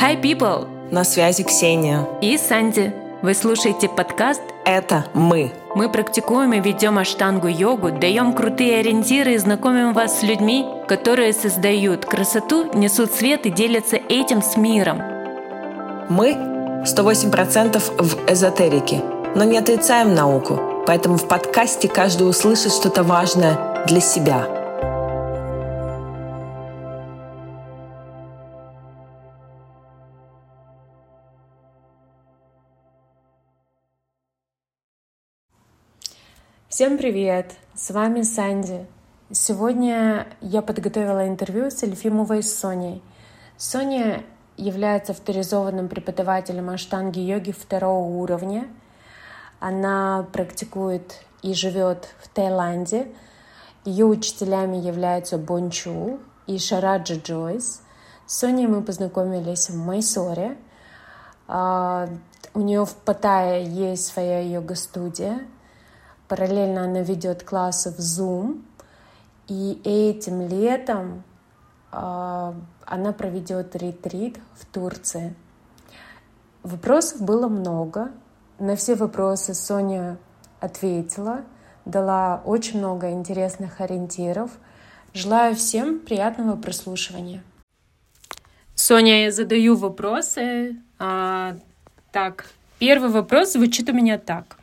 Hi, people! На связи Ксения. И Санди. Вы слушаете подкаст Это мы. Мы практикуем и ведем аштангу-йогу, даем крутые ориентиры и знакомим вас с людьми, которые создают красоту, несут свет и делятся этим с миром. Мы 108% в эзотерике, но не отрицаем науку, поэтому в подкасте каждый услышит что-то важное для себя – Всем привет! С вами Санди. Сегодня я подготовила интервью с Эльфимовой Соней. Соня является авторизованным преподавателем аштанги-йоги второго уровня. Она практикует и живет в Таиланде. Ее учителями являются Бончу и Шараджа Джойс. С Соней мы познакомились в Майсоре. А, у нее в Паттайе есть своя йога-студия — Параллельно она ведет классы в Zoom. И этим летом э, она проведет ретрит в Турции. Вопросов было много. На все вопросы Соня ответила, дала очень много интересных ориентиров. Желаю всем приятного прослушивания. Соня, я задаю вопросы. А, так, первый вопрос звучит у меня так.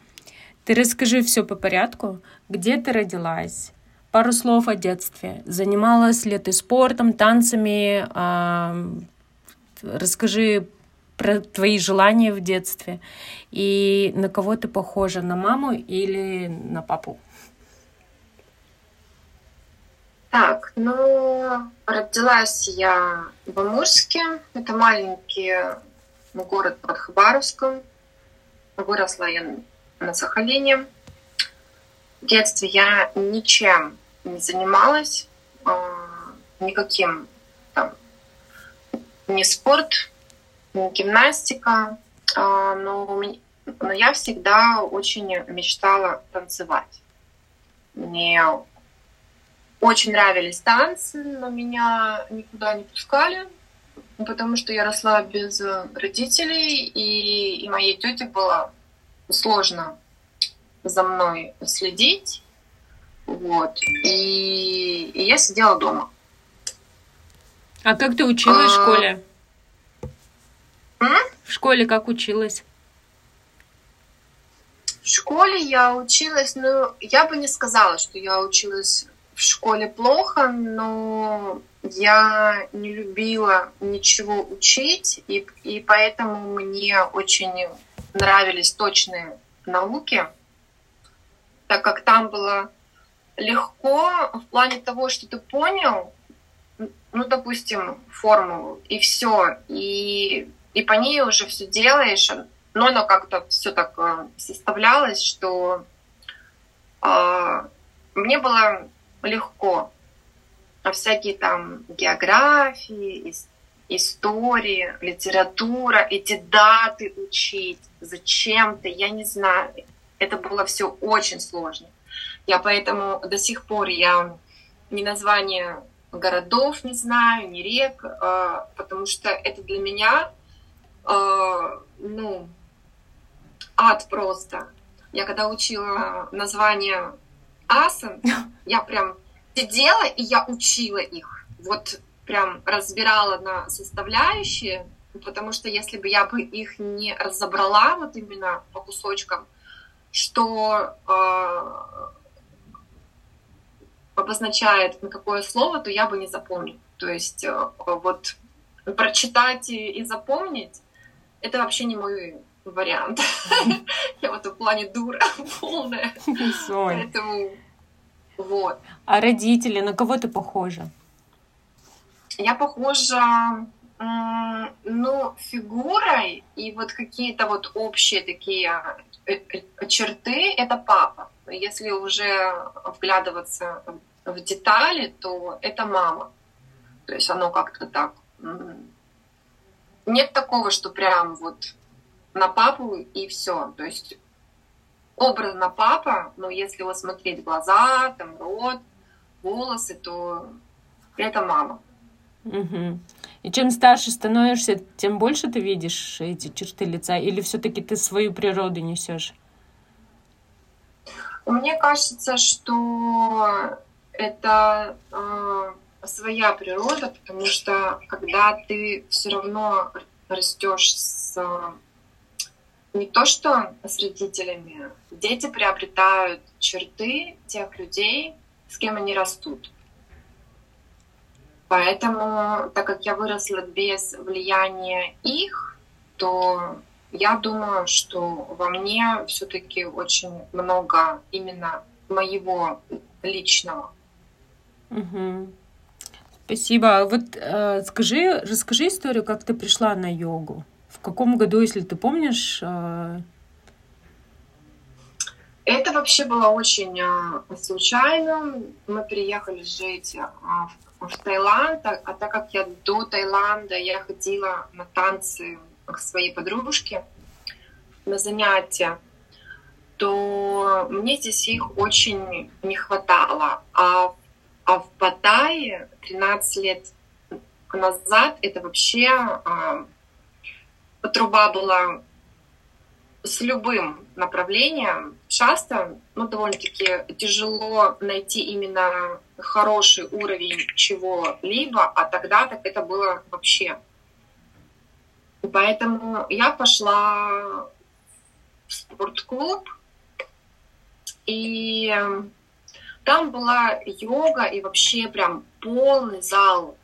Ты расскажи все по порядку. Где ты родилась? Пару слов о детстве. Занималась ли ты спортом, танцами? Расскажи про твои желания в детстве. И на кого ты похожа, на маму или на папу? Так, ну, родилась я в Амурске. Это маленький город под Хабаровском. Выросла я на Сахалине. В детстве я ничем не занималась, а, никаким там, ни спорт, ни гимнастика, а, но, но я всегда очень мечтала танцевать. Мне очень нравились танцы, но меня никуда не пускали, потому что я росла без родителей, и, и моей тете было сложно за мной следить. Вот. И, и я сидела дома. А как ты училась а... в школе? М? В школе как училась? В школе я училась, ну, я бы не сказала, что я училась в школе плохо, но я не любила ничего учить, и, и поэтому мне очень нравились точные науки, так как там было легко в плане того, что ты понял, ну, допустим, формулу, и все, и, и по ней уже все делаешь, но оно как-то все так э, составлялось, что э, мне было легко. А всякие там географии, истории, литература, эти даты учить, зачем-то, я не знаю. Это было все очень сложно. Я поэтому до сих пор я ни название городов не знаю, ни рек, а, потому что это для меня, а, ну, ад просто. Я когда учила название асан, я прям сидела и я учила их. Вот прям разбирала на составляющие, потому что если бы я бы их не разобрала вот именно по кусочкам, что э, обозначает на какое слово, то я бы не запомнила. То есть э, вот прочитать и, и запомнить это вообще не мой вариант. Я в этом плане дура полная. Поэтому вот. А родители, на кого ты похожа? Я похожа ну, фигурой и вот какие-то вот общие такие э, э, черты — это папа. Если уже вглядываться в детали, то это мама. То есть оно как-то так... Нет такого, что прям вот на папу и все. То есть образно папа, но если вот смотреть глаза, там рот, волосы, то это мама. Угу. И чем старше становишься, тем больше ты видишь эти черты лица? Или все-таки ты свою природу несешь? Мне кажется, что это э, своя природа, потому что когда ты все равно растешь с не то что с родителями, дети приобретают черты тех людей, с кем они растут. Поэтому, так как я выросла без влияния их, то я думаю, что во мне все-таки очень много именно моего личного. Угу. Спасибо. Вот э, скажи, расскажи историю, как ты пришла на йогу. В каком году, если ты помнишь? Э... Это вообще было очень э, случайно. Мы приехали жить э, в, в Таиланд, а, а так как я до Таиланда я ходила на танцы к своей подружке на занятия, то мне здесь их очень не хватало. А, а в Паттайе 13 лет назад это вообще а, труба была с любым направлением. Часто, ну, довольно-таки тяжело найти именно хороший уровень чего-либо, а тогда так это было вообще. Поэтому я пошла в спортклуб, и там была йога и вообще прям полный зал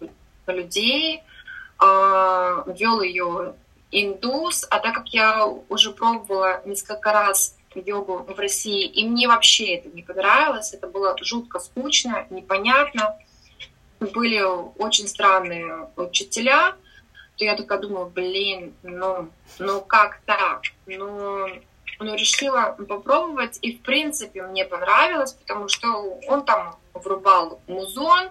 людей. А, Вел ее индус, а так как я уже пробовала несколько раз йогу в России, и мне вообще это не понравилось, это было жутко скучно, непонятно, были очень странные учителя, то я такая думала, блин, ну, ну как так? Ну, ну, решила попробовать, и в принципе мне понравилось, потому что он там врубал музон,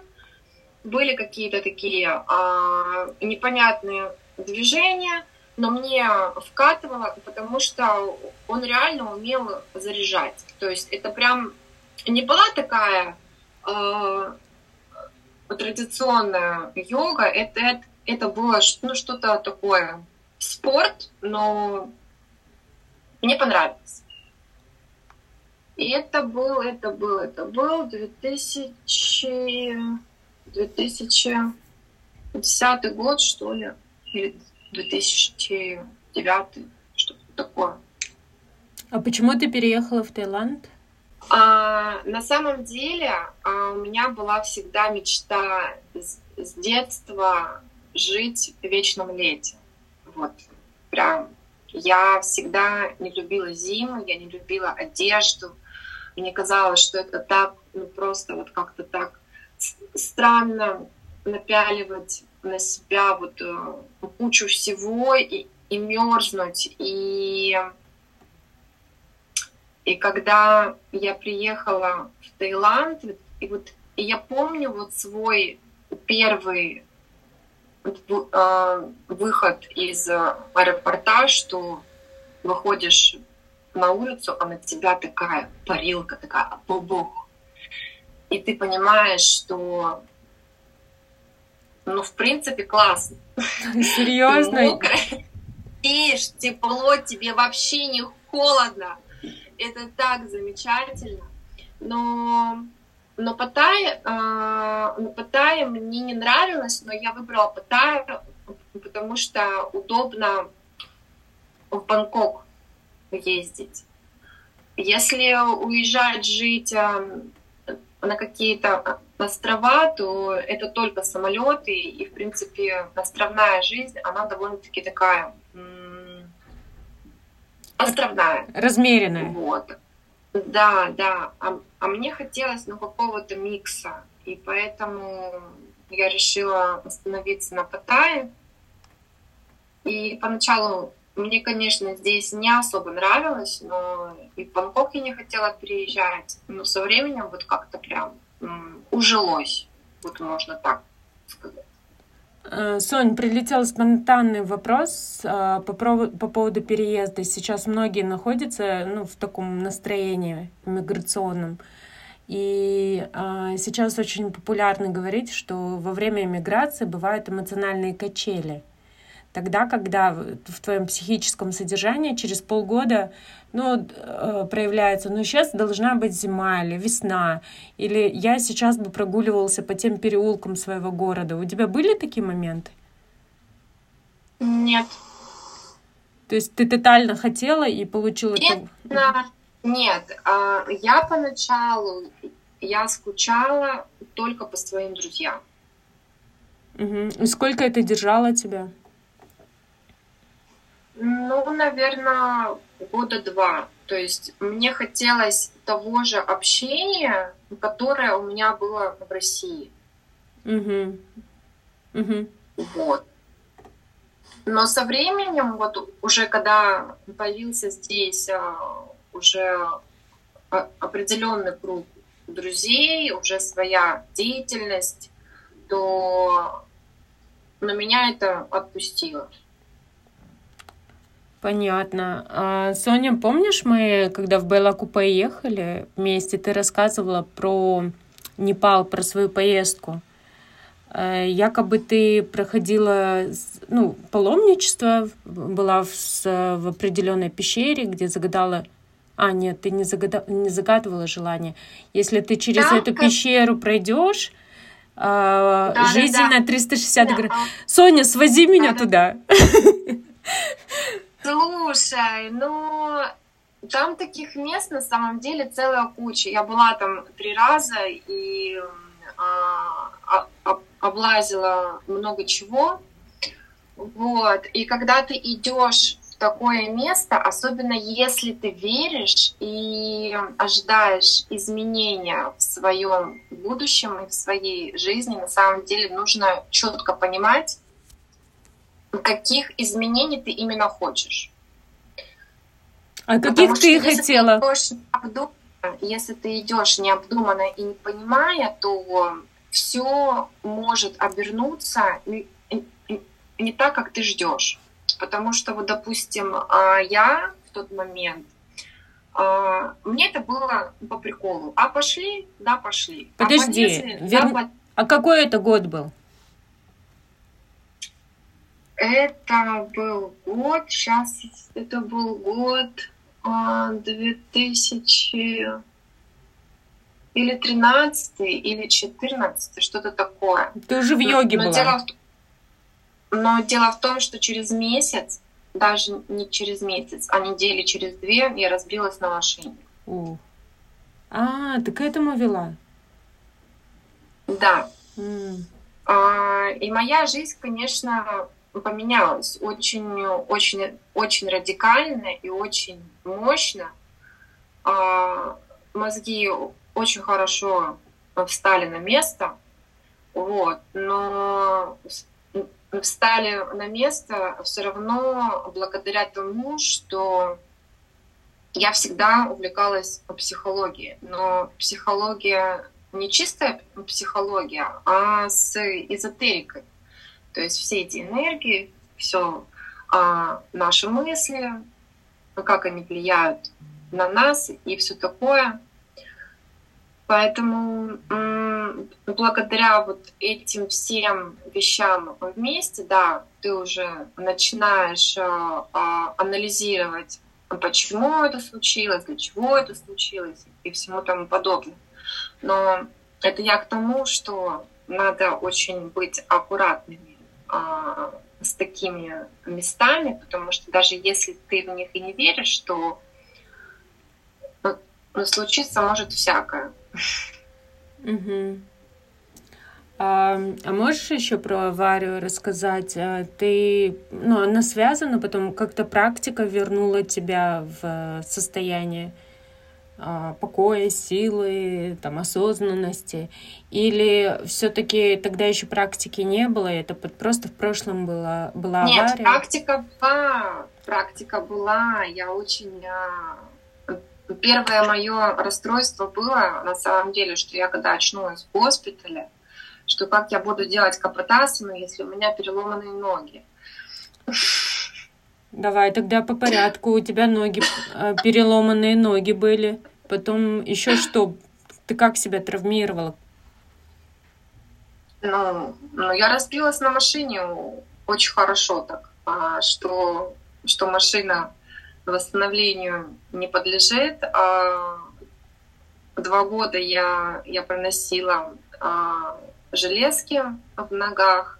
были какие-то такие а, непонятные движения, но мне вкатывало, потому что он реально умел заряжать. То есть это прям не была такая э, традиционная йога, это, это, это было ну, что-то такое спорт, но мне понравилось. И это был, это был, это был 2000, 2010 год, что ли, или 2009, что-то такое. А почему ты переехала в Таиланд? А, на самом деле а, у меня была всегда мечта с, с детства жить в вечном лете. Вот, прям. Я всегда не любила зиму, я не любила одежду. Мне казалось, что это так, ну просто вот как-то так странно напяливать на себя вот э, кучу всего и, и мерзнуть. И, и когда я приехала в Таиланд, и вот и я помню вот свой первый э, выход из аэропорта, что выходишь на улицу, а на тебя такая парилка, такая бобок. И ты понимаешь, что ну, в принципе, классно. Серьезно? Пишь, тепло, тебе вообще не холодно. Это так замечательно. Но, но Паттайя, э, Паттайя мне не нравилось, но я выбрала Паттайю, потому что удобно в Бангкок ездить. Если уезжать жить на какие-то острова, то это только самолеты, и, в принципе, островная жизнь, она довольно-таки такая островная. Размеренная. Вот. Да, да. А, а мне хотелось ну, какого-то микса, и поэтому я решила остановиться на Паттайе. И поначалу мне, конечно, здесь не особо нравилось, но и в Бангкок я не хотела переезжать. Но со временем вот как-то прям ужилось, вот можно так сказать. Э, Сонь, прилетел спонтанный вопрос э, по, по поводу переезда. Сейчас многие находятся ну, в таком настроении миграционном. И э, сейчас очень популярно говорить, что во время иммиграции бывают эмоциональные качели. Тогда, когда в твоем психическом содержании через полгода ну, э, проявляется, ну, сейчас должна быть зима или весна, или я сейчас бы прогуливался по тем переулкам своего города. У тебя были такие моменты? Нет. То есть ты тотально хотела и получила... Нет, это... нет. А, я поначалу, я скучала только по своим друзьям. Угу. И сколько это держало тебя? Ну, наверное, года два. То есть мне хотелось того же общения, которое у меня было в России. Угу. Угу. Вот. Но со временем, вот уже когда появился здесь а, уже определенный круг друзей, уже своя деятельность, то на меня это отпустило. Понятно. А, Соня, помнишь, мы, когда в Байлаку поехали вместе, ты рассказывала про Непал, про свою поездку. А, якобы ты проходила ну, паломничество, была в, в определенной пещере, где загадала... А, нет, ты не, загада... не загадывала желание. Если ты через да, эту как... пещеру пройдешь, а, да, жизнь да, да. на 360 да. градусов. Соня, свози меня да, туда. Слушай, ну там таких мест на самом деле целая куча. Я была там три раза и а, а, облазила много чего. Вот. И когда ты идешь в такое место, особенно если ты веришь и ожидаешь изменения в своем будущем и в своей жизни, на самом деле нужно четко понимать, каких изменений ты именно хочешь. А каких ты если хотела? Ты обдуманно, если ты идешь необдуманно и не понимая, то все может обернуться не, так, как ты ждешь. Потому что, вот, допустим, а, я в тот момент а, мне это было по приколу. А пошли, да, пошли. А Подожди, а, полезли, вер... да, а какой это год был? Это был год, сейчас это был год 2000 а, или 13 или 14, что-то такое. Ты уже в йоге но, но была. Дело в, но дело в том, что через месяц, даже не через месяц, а недели через две я разбилась на машине. О. А, ты к этому вела? Да. Mm. А, и моя жизнь, конечно, поменялось очень, очень, очень радикально и очень мощно. А, мозги очень хорошо встали на место, вот, но встали на место все равно благодаря тому, что я всегда увлекалась психологией, но психология не чистая психология, а с эзотерикой. То есть все эти энергии, все а, наши мысли, как они влияют на нас и все такое. Поэтому благодаря вот этим всем вещам вместе, да, ты уже начинаешь а, анализировать, почему это случилось, для чего это случилось и всему тому подобное. Но это я к тому, что надо очень быть аккуратными с такими местами, потому что даже если ты в них и не веришь, то ну, ну, случиться может всякое. Угу. А, а можешь еще про аварию рассказать? А, ты, ну, она связана, потом как-то практика вернула тебя в состояние а, покоя, силы, там, осознанности? Или все-таки тогда еще практики не было, это просто в прошлом была, была Нет, авария? Нет, практика была, практика была, я очень... А, первое мое расстройство было, на самом деле, что я когда очнулась в госпитале, что как я буду делать капотасану, если у меня переломанные ноги. Давай тогда по порядку. У тебя ноги, а, переломанные ноги были. Потом еще что? Ты как себя травмировала? Ну, ну я разбилась на машине очень хорошо так, а, что, что машина восстановлению не подлежит. А два года я, я проносила а, железки в ногах,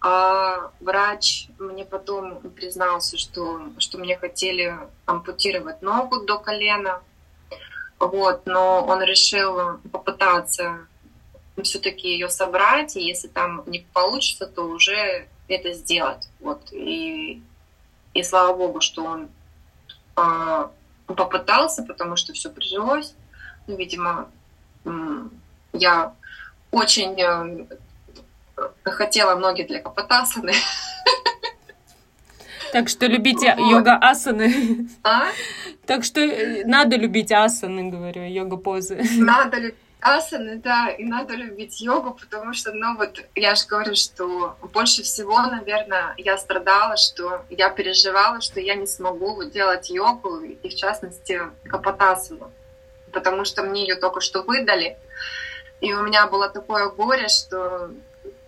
а врач мне потом признался, что, что мне хотели ампутировать ногу до колена. Вот, но он решил попытаться все-таки ее собрать, и если там не получится, то уже это сделать. Вот. И, и слава богу, что он э, попытался, потому что все прижилось. Ну, видимо, я очень э, хотела ноги для капотасаны. Так что любите вот. йога-асаны. А? Так что э, надо любить асаны, говорю, йога-позы. Надо любить асаны, да, и надо любить йогу, потому что, ну вот, я же говорю, что больше всего, наверное, я страдала, что я переживала, что я не смогу делать йогу, и в частности капотасану, потому что мне ее только что выдали, и у меня было такое горе, что,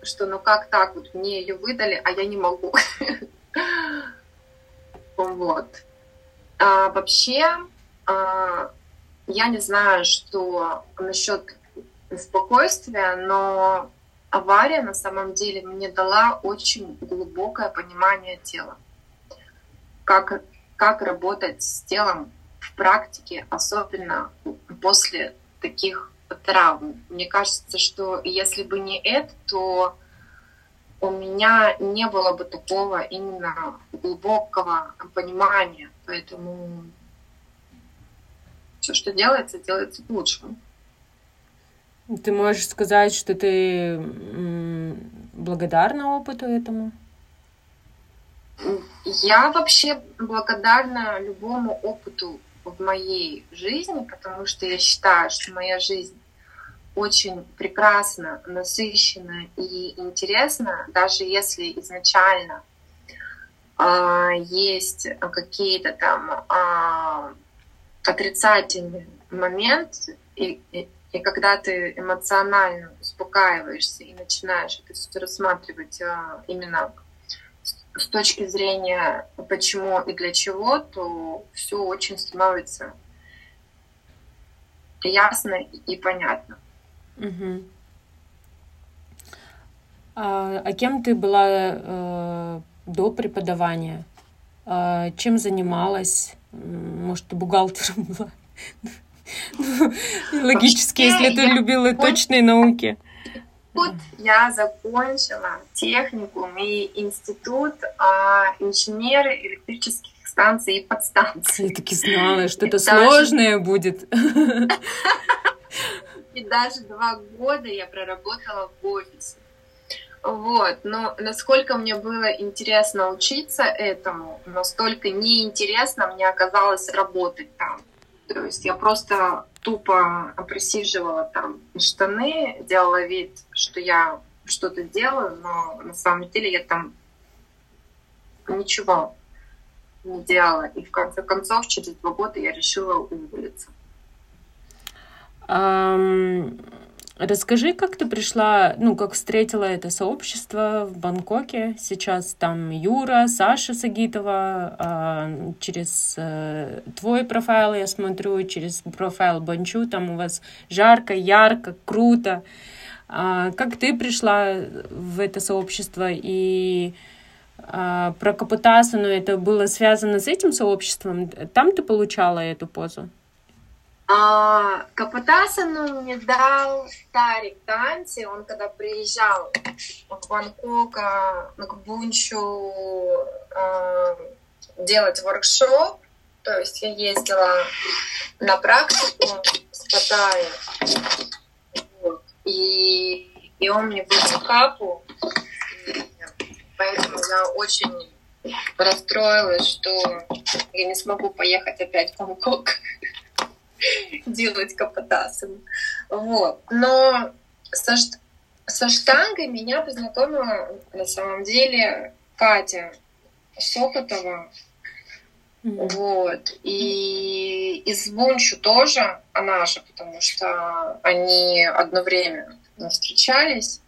что ну как так, вот мне ее выдали, а я не могу. Вот. А, вообще, а, я не знаю, что насчет спокойствия, но авария на самом деле мне дала очень глубокое понимание тела. Как, как работать с телом в практике, особенно после таких травм. Мне кажется, что если бы не это, то у меня не было бы такого именно глубокого понимания. Поэтому все, что делается, делается к лучшему. Ты можешь сказать, что ты благодарна опыту этому? Я вообще благодарна любому опыту в моей жизни, потому что я считаю, что моя жизнь очень прекрасна, насыщена и интересна, даже если изначально э, есть какие-то там э, отрицательный момент, и, и, и когда ты эмоционально успокаиваешься и начинаешь это все рассматривать а, именно с точки зрения почему и для чего, то все очень становится ясно и понятно. Угу. А, а кем ты была э, до преподавания? А, чем занималась? Может, ты бухгалтером была? Логически, если ты любила точные науки. Тут я закончила техникум и институт а, инженера электрических станций и подстанций. Я таки знала, что это сложное будет. И даже два года я проработала в офисе. Вот, но насколько мне было интересно учиться этому, настолько неинтересно мне оказалось работать там. То есть я просто тупо просиживала там штаны, делала вид, что я что-то делаю, но на самом деле я там ничего не делала. И в конце концов, через два года я решила уволиться. Расскажи, как ты пришла, ну, как встретила это сообщество в Бангкоке. Сейчас там Юра, Саша Сагитова, а, через э, твой профайл я смотрю, через профайл Банчу, там у вас жарко, ярко, круто. А, как ты пришла в это сообщество и а, про Капутасану это было связано с этим сообществом? Там ты получала эту позу? А, Капотасану мне дал Тарик Танти, он когда приезжал в Бангкок а, к Бунчу а, делать воркшоп, то есть я ездила на практику с Паттайи, вот, и, и он мне выдал капу, поэтому я очень расстроилась, что я не смогу поехать опять в Бангкок. Делать капотасом. Вот. Но со, со штангой меня познакомила на самом деле Катя Сокотова. Mm-hmm. Вот. И из Бунчу тоже она же, потому что они одно время встречались.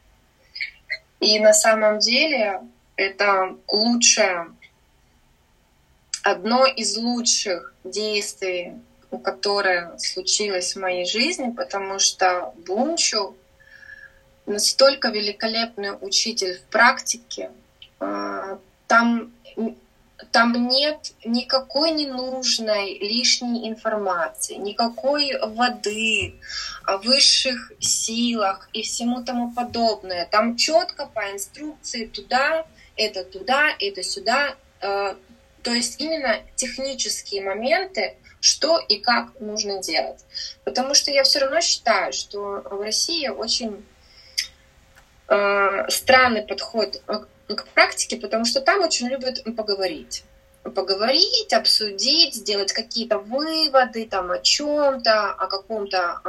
И на самом деле это лучшее, одно из лучших действий, которое случилось в моей жизни, потому что Бунчу настолько великолепный учитель в практике. А, там там нет никакой ненужной лишней информации, никакой воды о высших силах и всему тому подобное. Там четко по инструкции туда, это туда, это сюда. Э, то есть именно технические моменты, что и как нужно делать. Потому что я все равно считаю, что в России очень э, странный подход к практике, потому что там очень любят поговорить поговорить, обсудить, сделать какие-то выводы там о чем-то, о каком-то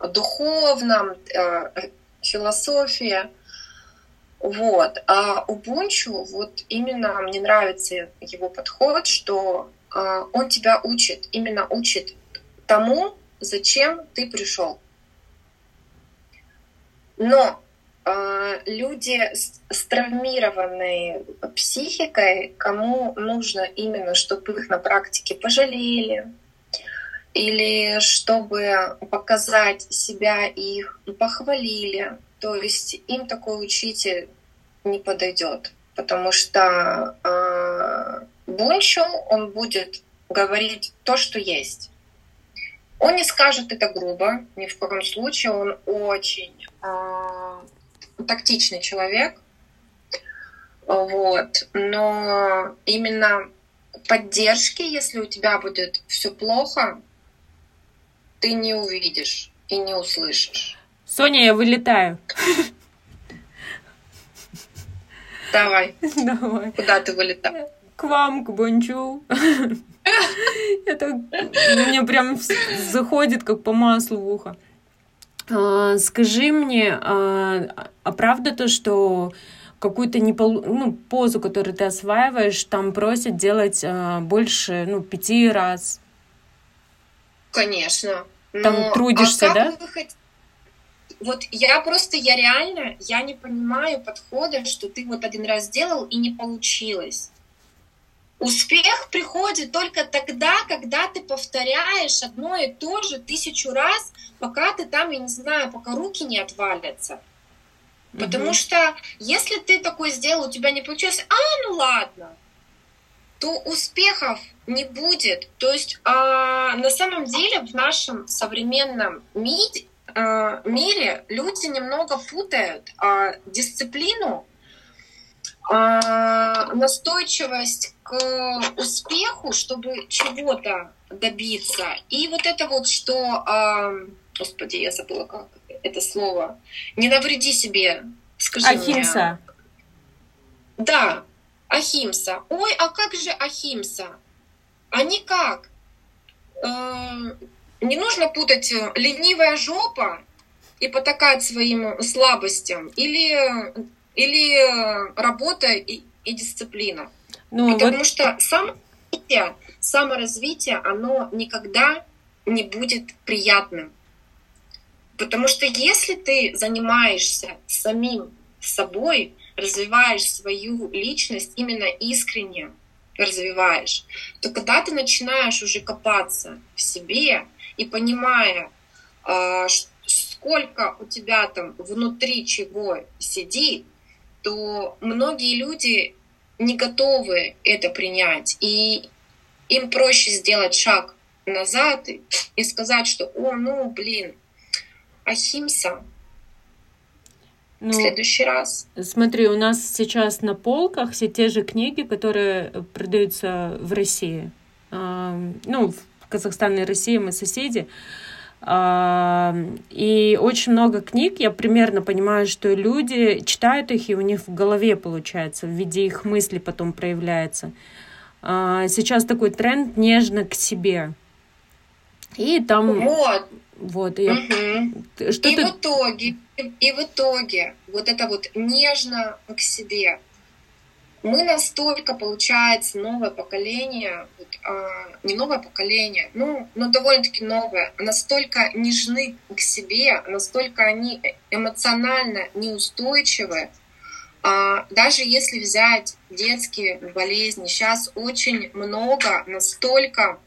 э, духовном, э, философии. Вот. А у Бунчу вот именно мне нравится его подход, что э, он тебя учит, именно учит тому, зачем ты пришел. Но а, люди с травмированной психикой, кому нужно именно, чтобы их на практике пожалели, или чтобы показать себя их похвалили. То есть им такой учитель не подойдет, потому что э, Бунчу он будет говорить то, что есть. Он не скажет это грубо, ни в коем случае. Он очень э, тактичный человек, вот, но именно поддержки, если у тебя будет все плохо, ты не увидишь и не услышишь. Соня, я вылетаю. Давай. Давай. Куда ты вылетаешь? К вам, к Бончу. Это мне прям заходит как по маслу в ухо. А, скажи мне, а, а правда то, что какую-то непол... ну, позу, которую ты осваиваешь, там просят делать а, больше, ну, пяти раз? Конечно. Там Но, трудишься, а да? Вот я просто, я реально, я не понимаю подхода, что ты вот один раз сделал и не получилось. Успех приходит только тогда, когда ты повторяешь одно и то же тысячу раз, пока ты там, я не знаю, пока руки не отвалятся. Потому mm что если ты такой сделал, у тебя не получилось, а, ну ладно, то успехов не будет. То есть а, на самом деле в нашем современном мире, а, мире люди немного путают а, дисциплину а, настойчивость к успеху, чтобы чего-то добиться. И вот это вот, что, а, господи, я забыла как это слово, не навреди себе, скажи Ахимса. мне. Да, Ахимса. Ой, а как же Ахимса? А никак. Э, не нужно путать ленивая жопа и потакать своим слабостям или или э, работа и, и дисциплина. Ну, Потому вот... что саморазвитие, саморазвитие, оно никогда не будет приятным. Потому что если ты занимаешься самим собой, развиваешь свою личность именно искренне, развиваешь, то когда ты начинаешь уже копаться в себе и понимая, а, сколько у тебя там внутри чего сидит, то многие люди не готовы это принять. И им проще сделать шаг назад и сказать, что, о, ну, блин, ахимса, ну, в следующий раз. Смотри, у нас сейчас на полках все те же книги, которые продаются в России. Ну, в Казахстане и России мы соседи. И очень много книг, я примерно понимаю, что люди читают их, и у них в голове получается, в виде их мыслей потом проявляется. А, сейчас такой тренд нежно к себе. И там... Вот. Вот, и, угу. что и ты... в итоге, и в итоге, вот это вот нежно к себе, мы настолько, получается, новое поколение, вот, а, не новое поколение, ну, но довольно-таки новое, настолько нежны к себе, настолько они эмоционально неустойчивы, а, даже если взять детские болезни, сейчас очень много настолько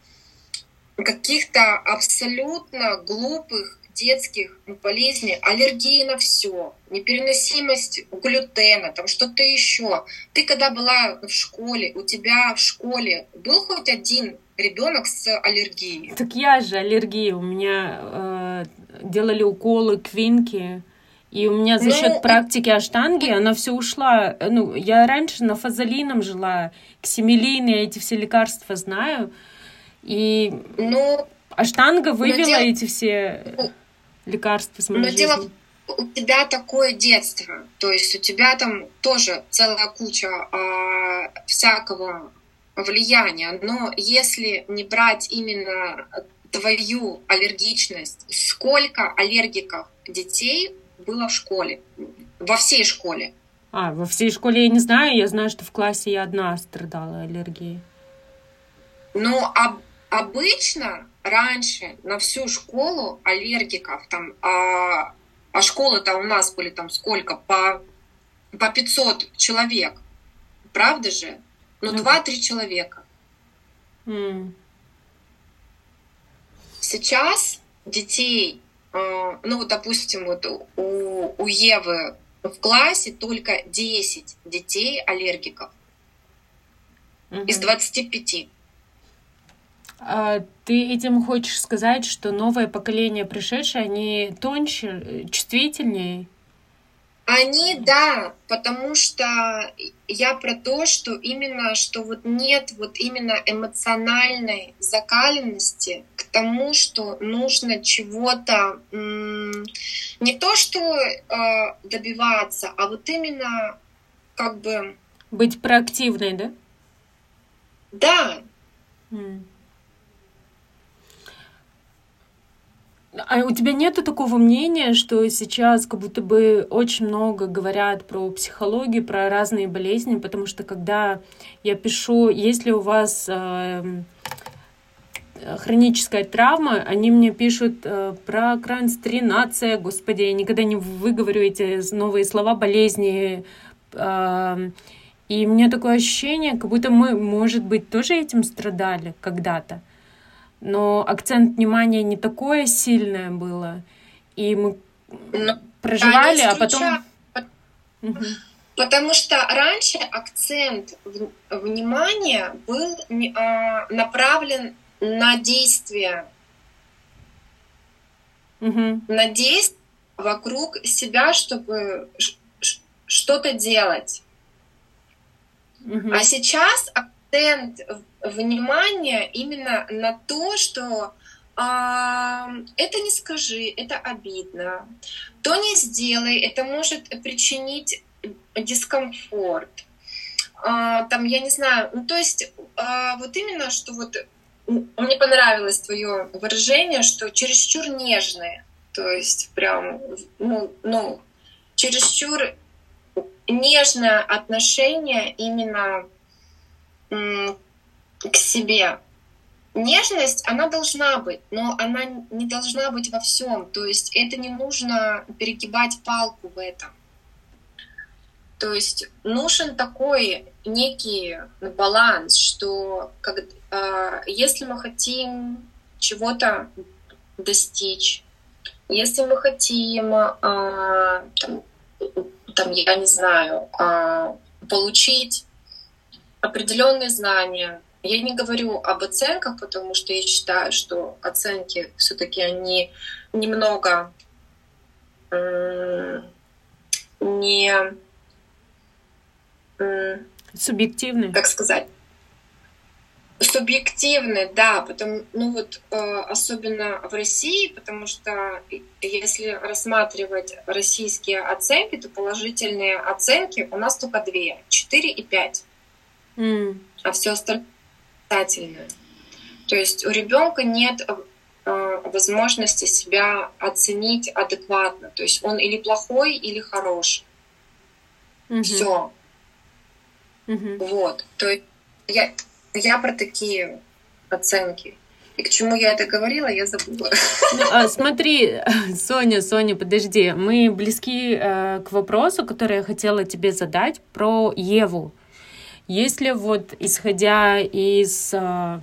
каких-то абсолютно глупых детских болезней, аллергии на все, непереносимость глютена, там что-то еще. Ты когда была в школе, у тебя в школе был хоть один ребенок с аллергией? Так я же аллергия, у меня э, делали уколы квинки. И у меня за ну, счет практики аштанги она все ушла. Ну, я раньше на фазолином жила, ксимелин, я эти все лекарства знаю. И ну, аштанга вывела дело... эти все ну, лекарства с моей Но жизни. дело у тебя такое детство, то есть у тебя там тоже целая куча а, всякого влияния, но если не брать именно твою аллергичность, сколько аллергиков детей было в школе, во всей школе? А, во всей школе я не знаю, я знаю, что в классе я одна страдала аллергией. Ну, об, обычно раньше на всю школу аллергиков, там, а, а школы-то у нас были там сколько? По, по 500 человек. Правда же? Ну, ну 2-3 человека. Mm. Сейчас детей, а, ну вот, допустим, вот у, у Евы в классе только 10 детей аллергиков mm-hmm. из 25. А ты этим хочешь сказать, что новое поколение пришедшее, они тоньше, чувствительнее? Они, да, потому что я про то, что именно, что вот нет вот именно эмоциональной закаленности к тому, что нужно чего-то не то, что э, добиваться, а вот именно как бы... Быть проактивной, да? Да. Mm. А у тебя нету такого мнения, что сейчас как будто бы очень много говорят про психологию, про разные болезни, потому что когда я пишу, если у вас э, хроническая травма, они мне пишут э, про кранстринация, господи, я никогда не выговорю эти новые слова болезни. Э, и у меня такое ощущение, как будто мы, может быть, тоже этим страдали когда-то но акцент внимания не такое сильное было, и мы но проживали, а потом... Потому что раньше акцент внимания был а, направлен на действие. Угу. На действие вокруг себя, чтобы что-то делать. Угу. А сейчас акцент внимание именно на то, что а, это не скажи, это обидно, то не сделай, это может причинить дискомфорт. А, там, я не знаю, ну то есть а, вот именно, что вот мне понравилось твое выражение, что чересчур нежные, то есть прям, ну, ну чересчур нежное отношение именно к себе. Нежность, она должна быть, но она не должна быть во всем. То есть это не нужно перегибать палку в этом. То есть нужен такой некий баланс, что как, э, если мы хотим чего-то достичь, если мы хотим, э, там, там, я не знаю, э, получить определенные знания, я не говорю об оценках, потому что я считаю, что оценки все-таки они немного не субъективны. Как сказать? Субъективны, да, потому, ну вот э, особенно в России, потому что если рассматривать российские оценки, то положительные оценки у нас только две, 4 и 5. Mm. А все остальное отрицательное. То есть у ребенка нет э, возможности себя оценить адекватно. То есть он или плохой, или хороший. Угу. Все. Угу. Вот. То есть я, я про такие оценки. И к чему я это говорила, я забыла. Ну, а, смотри, Соня, Соня, подожди. Мы близки э, к вопросу, который я хотела тебе задать про Еву. Если вот, исходя из э,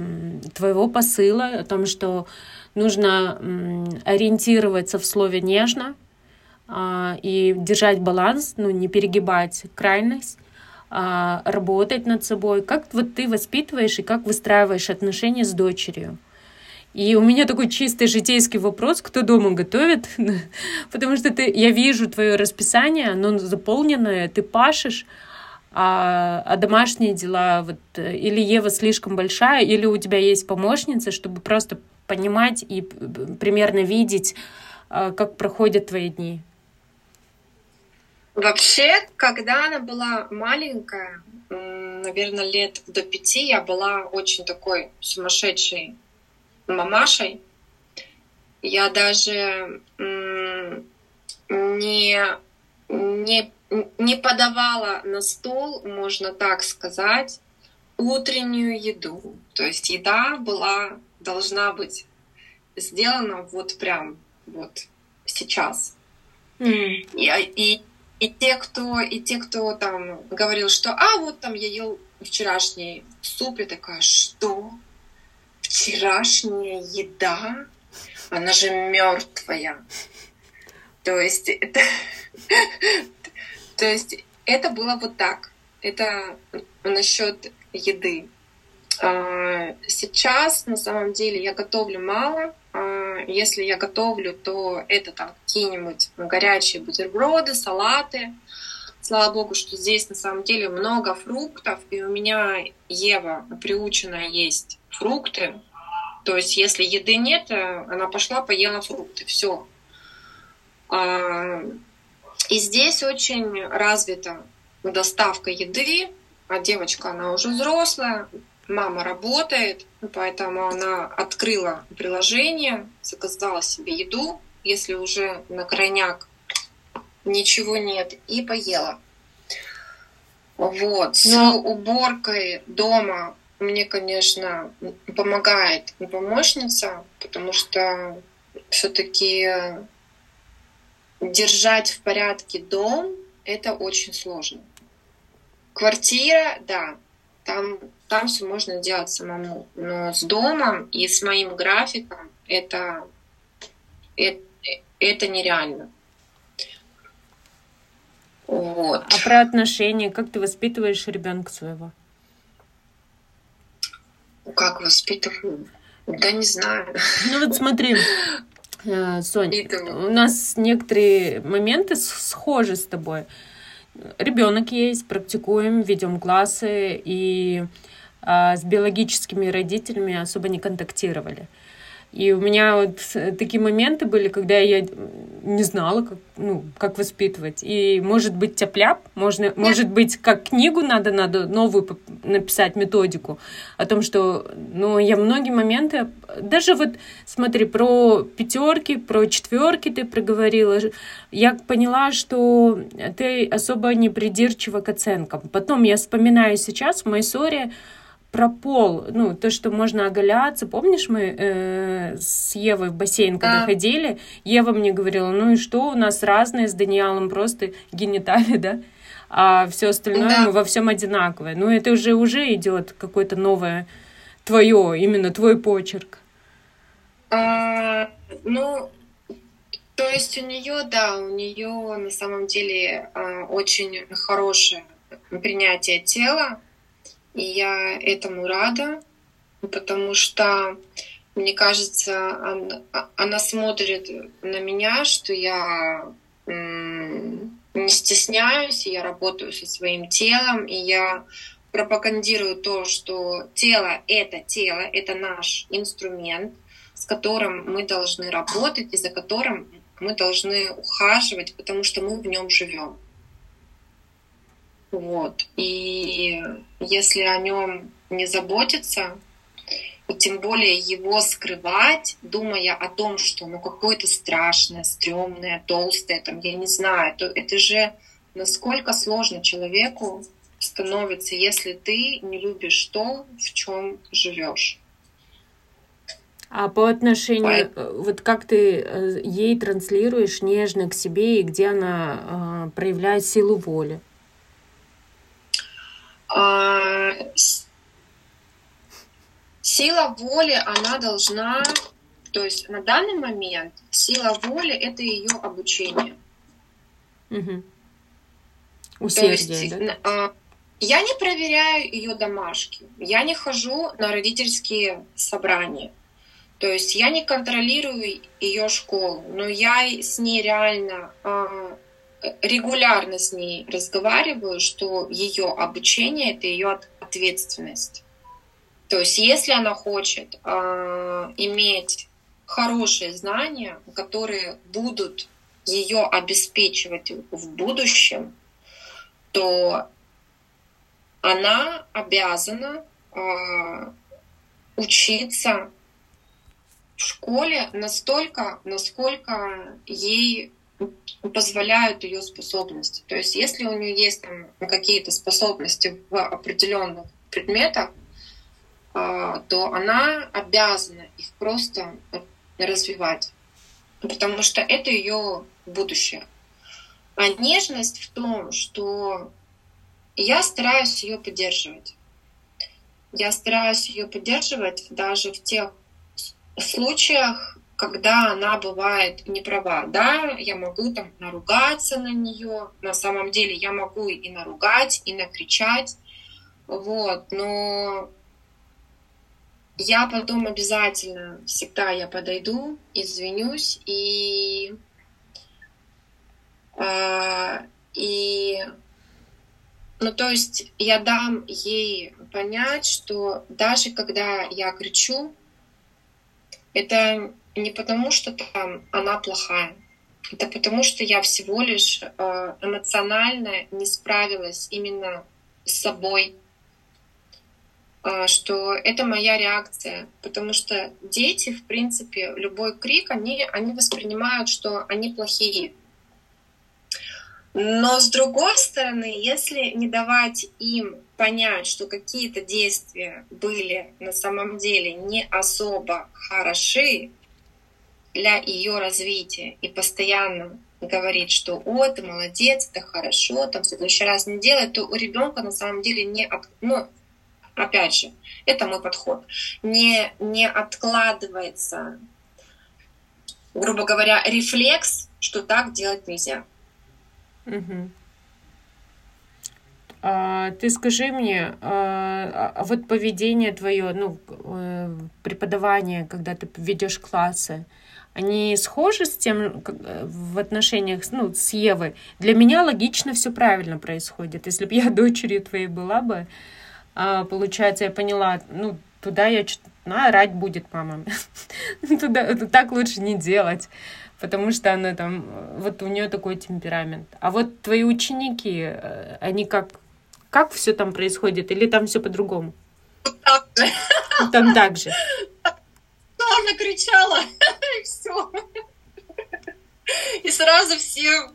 твоего посыла о том, что нужно э, ориентироваться в слове нежно э, и держать баланс, ну, не перегибать крайность, э, работать над собой, как вот ты воспитываешь и как выстраиваешь отношения с дочерью? И у меня такой чистый житейский вопрос, кто дома готовит, потому что ты, я вижу твое расписание, оно заполненное, ты пашешь, а, а домашние дела, вот, э, или Ева слишком большая, или у тебя есть помощница, чтобы просто понимать и примерно видеть, а, как проходят твои дни? Вообще, когда она была маленькая, наверное, лет до пяти, я была очень такой сумасшедшей мамашей. Я даже не, не не подавала на стол, можно так сказать, утреннюю еду. То есть еда была, должна быть сделана вот прям вот сейчас. Mm. И, и, и те, кто, и те, кто там говорил, что а вот там я ел вчерашний суп, я такая, что? Вчерашняя еда? Она же мертвая. То есть это, то есть это было вот так. Это насчет еды. А, сейчас на самом деле я готовлю мало. А, если я готовлю, то это там какие-нибудь горячие бутерброды, салаты. Слава богу, что здесь на самом деле много фруктов, и у меня Ева приучена есть фрукты. То есть, если еды нет, она пошла, поела фрукты. Все. И здесь очень развита доставка еды, а девочка, она уже взрослая, мама работает, поэтому она открыла приложение, заказала себе еду, если уже на крайняк ничего нет, и поела. Вот. С Но... уборкой дома мне, конечно, помогает помощница, потому что все-таки держать в порядке дом — это очень сложно. Квартира, да, там, там все можно делать самому. Но с домом и с моим графиком это, это, это нереально. Вот. А про отношения, как ты воспитываешь ребенка своего? Как воспитываю? Да не знаю. Ну вот смотри, Соня, у нас некоторые моменты схожи с тобой. Ребенок есть, практикуем, ведем классы и а, с биологическими родителями особо не контактировали. И у меня вот такие моменты были, когда я не знала, как, ну, как воспитывать. И может быть тяп можно, может быть, как книгу надо, надо новую написать методику о том, что, ну, я многие моменты, даже вот, смотри, про пятерки, про четверки ты проговорила, я поняла, что ты особо не придирчива к оценкам. Потом я вспоминаю сейчас в моей ссоре, про пол, ну, то, что можно оголяться. Помнишь, мы э, с Евой в бассейн, когда а. ходили, Ева мне говорила, ну и что, у нас разные с Даниэлом просто гениталии, да? А все остальное да. мы во всем одинаковое. Ну, это уже уже идет какое-то новое твое, именно твой почерк. А, ну, то есть у нее, да, у нее на самом деле а, очень хорошее принятие тела, и я этому рада, потому что, мне кажется, она, она смотрит на меня, что я не стесняюсь, я работаю со своим телом, и я пропагандирую то, что тело — это тело, это наш инструмент, с которым мы должны работать и за которым мы должны ухаживать, потому что мы в нем живем. Вот. И если о нем не заботиться, и тем более его скрывать, думая о том, что ну какое-то страшное, стрёмное, толстое, там, я не знаю, то это же насколько сложно человеку становится, если ты не любишь то, в чем живешь. А по отношению, По... Э, вот как ты э, ей транслируешь нежно к себе и где она э, проявляет силу воли? Сила воли, она должна, то есть на данный момент сила воли это ее обучение. Угу. Усердие, есть, да? А, я не проверяю ее домашки, я не хожу на родительские собрания. То есть я не контролирую ее школу, но я с ней реально а, регулярно с ней разговариваю, что ее обучение это ее ответственность. То есть если она хочет э, иметь хорошие знания, которые будут ее обеспечивать в будущем, то она обязана э, учиться в школе настолько, насколько ей позволяют ее способности. То есть если у нее есть там какие-то способности в определенных предметах, то она обязана их просто развивать, потому что это ее будущее. А нежность в том, что я стараюсь ее поддерживать. Я стараюсь ее поддерживать даже в тех случаях, когда она бывает не права. Да, я могу там наругаться на нее. На самом деле я могу и наругать, и накричать. Вот, но я потом обязательно, всегда я подойду, извинюсь и, э, и ну, то есть я дам ей понять, что даже когда я кричу, это не потому, что там она плохая. Это потому, что я всего лишь э, эмоционально не справилась именно с собой, что это моя реакция, потому что дети, в принципе, любой крик, они, они воспринимают, что они плохие. Но с другой стороны, если не давать им понять, что какие-то действия были на самом деле не особо хороши для ее развития и постоянно говорить, что «О, ты молодец, это хорошо, там в следующий раз не делай», то у ребенка на самом деле не... Ну, опять же, это мой подход. Не, не откладывается, грубо говоря, рефлекс, что так делать нельзя. Угу. А, ты скажи мне, а, а вот поведение твое, ну, э, преподавание, когда ты ведешь классы, они схожи с тем э, в отношениях ну, с Евой? Для меня логично все правильно происходит. Если бы я дочерью твоей была бы, получается, я поняла, ну, туда я что-то, ну, орать будет мама. Туда, так лучше не делать потому что она там, вот у нее такой темперамент. А вот твои ученики, э, они как, как все там происходит, или там все по-другому? Там так же. Она кричала, и все. И сразу все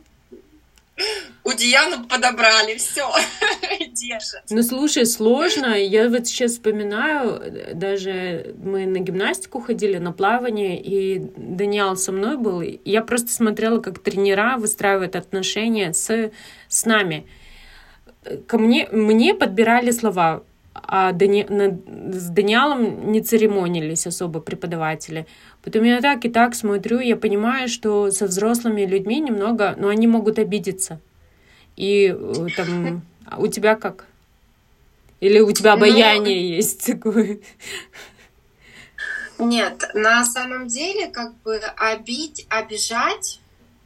у Дианы подобрали, все, держат. Ну, слушай, сложно. Я вот сейчас вспоминаю, даже мы на гимнастику ходили, на плавание, и Даниэл со мной был. Я просто смотрела, как тренера выстраивают отношения с, с нами. Ко мне, мне подбирали слова, а Дани... с Даниэлом не церемонились особо преподаватели. Потом я так и так смотрю, я понимаю, что со взрослыми людьми немного, но ну, они могут обидеться. И э, там, а у тебя как? Или у тебя обаяние ну, есть такое? Нет, на самом деле, как бы обидь, обижать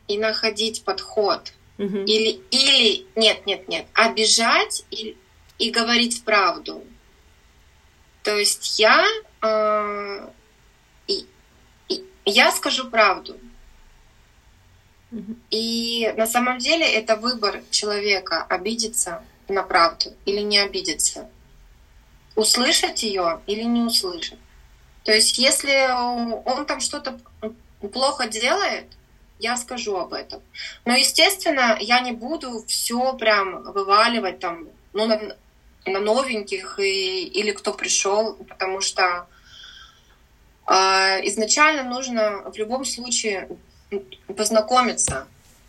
и находить подход. Угу. Или, или, нет, нет, нет, обижать и, и говорить правду. То есть я э, я скажу правду. И на самом деле это выбор человека обидеться на правду или не обидеться. Услышать ее или не услышать. То есть если он там что-то плохо делает, я скажу об этом. Но, естественно, я не буду все прям вываливать там ну, на, новеньких и, или кто пришел, потому что э, изначально нужно в любом случае познакомиться,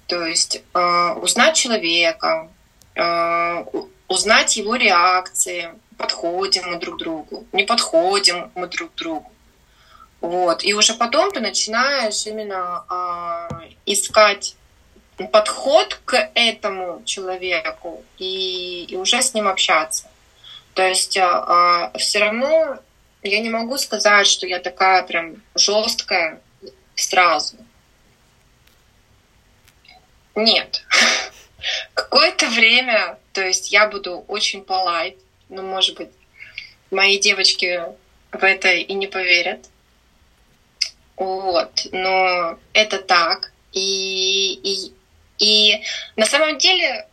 то есть э, узнать человека, э, узнать его реакции, подходим мы друг другу, не подходим мы друг другу. Вот. И уже потом ты начинаешь именно э, искать подход к этому человеку и, и уже с ним общаться. То есть э, э, все равно я не могу сказать, что я такая прям жесткая сразу. Нет. Какое-то время, то есть я буду очень полайт, но, может быть, мои девочки в это и не поверят. Вот, но это так. И, и, и на самом деле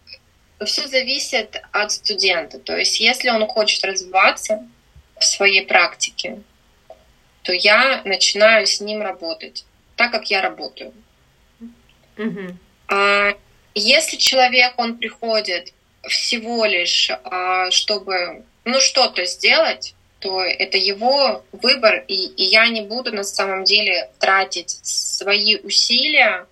все зависит от студента. То есть если он хочет развиваться в своей практике, то я начинаю с ним работать так, как я работаю. Mm-hmm. А если человек, он приходит всего лишь, а, чтобы ну что-то сделать, то это его выбор, и, и я не буду на самом деле тратить свои усилия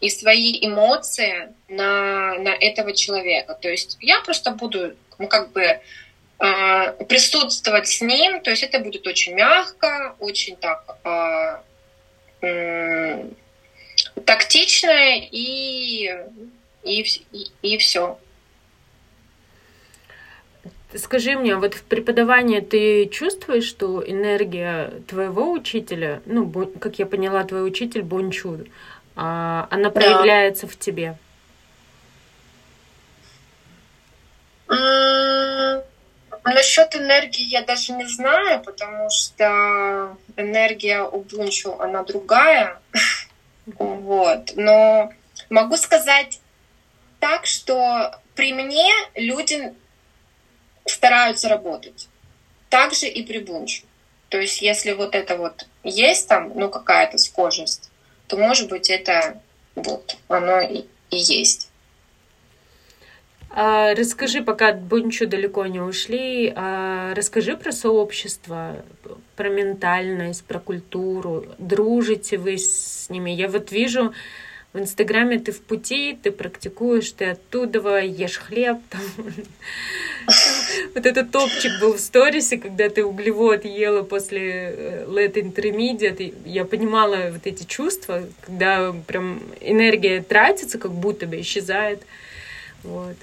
и свои эмоции на, на этого человека. То есть я просто буду, ну, как бы э, присутствовать с ним, то есть это будет очень мягко, очень так э, э, тактично и, и, и, и все. Скажи мне, вот в преподавании ты чувствуешь, что энергия твоего учителя, ну, как я поняла, твой учитель Бончу, а, она проявляется да. в тебе? Насчет энергии я даже не знаю, потому что энергия у Бунчу, она другая. Вот. Но могу сказать так, что при мне люди стараются работать. Также и при бунчу. То есть если вот это вот есть там, ну какая-то схожесть, то может быть это вот оно и, и есть. А, расскажи, пока Бунчу далеко не ушли, а, расскажи про сообщество, про ментальность, про культуру. Дружите вы с ними? Я вот вижу, в Инстаграме ты в пути, ты практикуешь, ты оттуда ешь хлеб. Там. Вот этот топчик был в сторисе, когда ты углевод ела после Let э, Intermediate. Я понимала вот эти чувства, когда прям энергия тратится, как будто бы исчезает. Вот.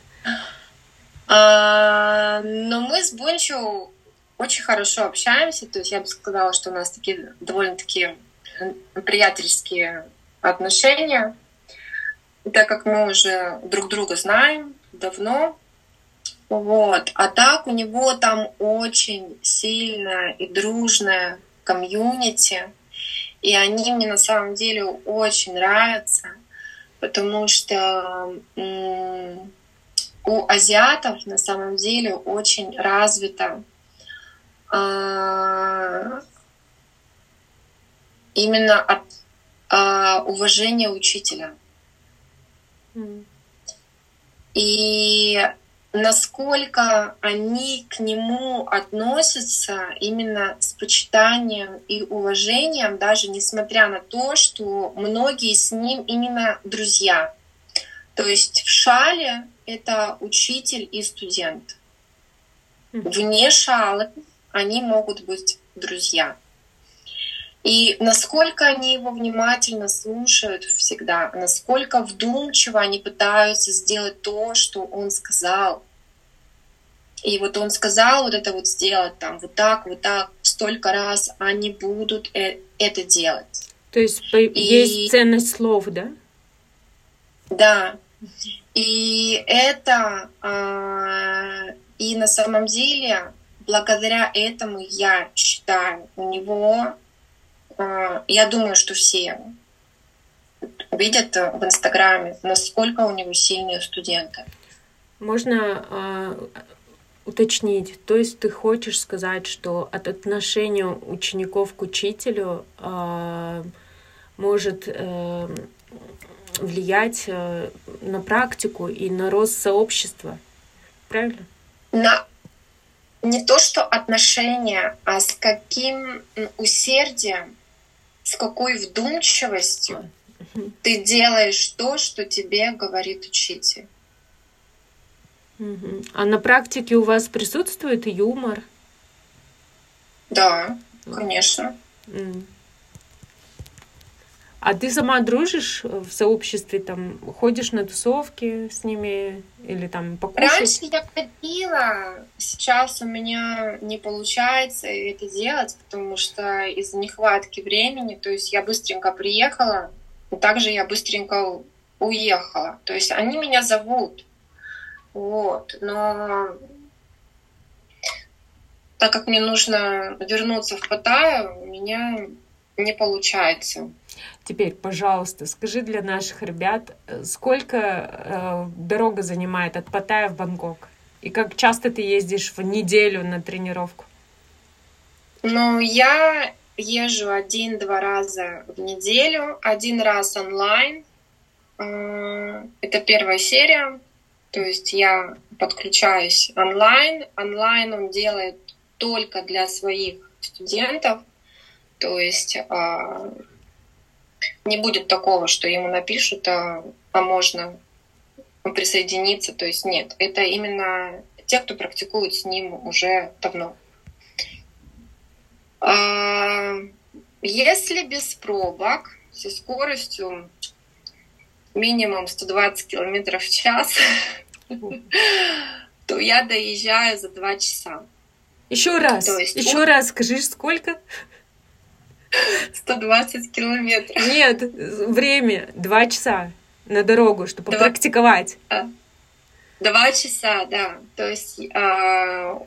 А, но мы с Бончо очень хорошо общаемся. То есть я бы сказала, что у нас такие довольно-таки приятельские отношения, так как мы уже друг друга знаем давно. Вот. А так у него там очень сильная и дружная комьюнити. И они мне на самом деле очень нравятся, потому что у азиатов на самом деле очень развито а, именно от а, уважение учителя. Mm. И насколько они к нему относятся именно с почитанием и уважением, даже несмотря на то, что многие с ним именно друзья. То есть в шале это учитель и студент. Вне шалы они могут быть друзья. И насколько они его внимательно слушают всегда, насколько вдумчиво они пытаются сделать то, что он сказал. И вот он сказал вот это вот сделать там вот так, вот так, столько раз они будут э это делать. То есть и... есть ценность слов, да? Да. И это э, и на самом деле благодаря этому я считаю у него а, я думаю, что все видят в Инстаграме, насколько у него сильные студенты. Можно э, уточнить, то есть ты хочешь сказать, что от отношения учеников к учителю э, может э, влиять э, на практику и на рост сообщества? правильно? На не то что отношения, а с каким усердием, с какой вдумчивостью ты делаешь то, что тебе говорит учитель. А на практике у вас присутствует юмор? Да, конечно. А ты сама дружишь в сообществе, там, ходишь на тусовки с ними или там покушать? Раньше я ходила, сейчас у меня не получается это делать, потому что из-за нехватки времени, то есть я быстренько приехала, и также я быстренько уехала. То есть они меня зовут, вот, но так как мне нужно вернуться в Паттайю, у меня не получается. Теперь, пожалуйста, скажи для наших ребят, э, сколько э, дорога занимает от Паттайя в Бангкок? И как часто ты ездишь в неделю на тренировку? Ну, я езжу один-два раза в неделю, один раз онлайн. Э, это первая серия, то есть я подключаюсь онлайн. Онлайн он делает только для своих студентов. То есть а, не будет такого, что ему напишут, а, а можно присоединиться. То есть нет, это именно те, кто практикует с ним уже давно. А, если без пробок, со скоростью минимум 120 километров в час, то я доезжаю за два часа. Еще раз. Еще раз скажи, сколько? 120 километров. Нет, время два часа на дорогу, чтобы Два... практиковать. А, два часа, да. То есть а,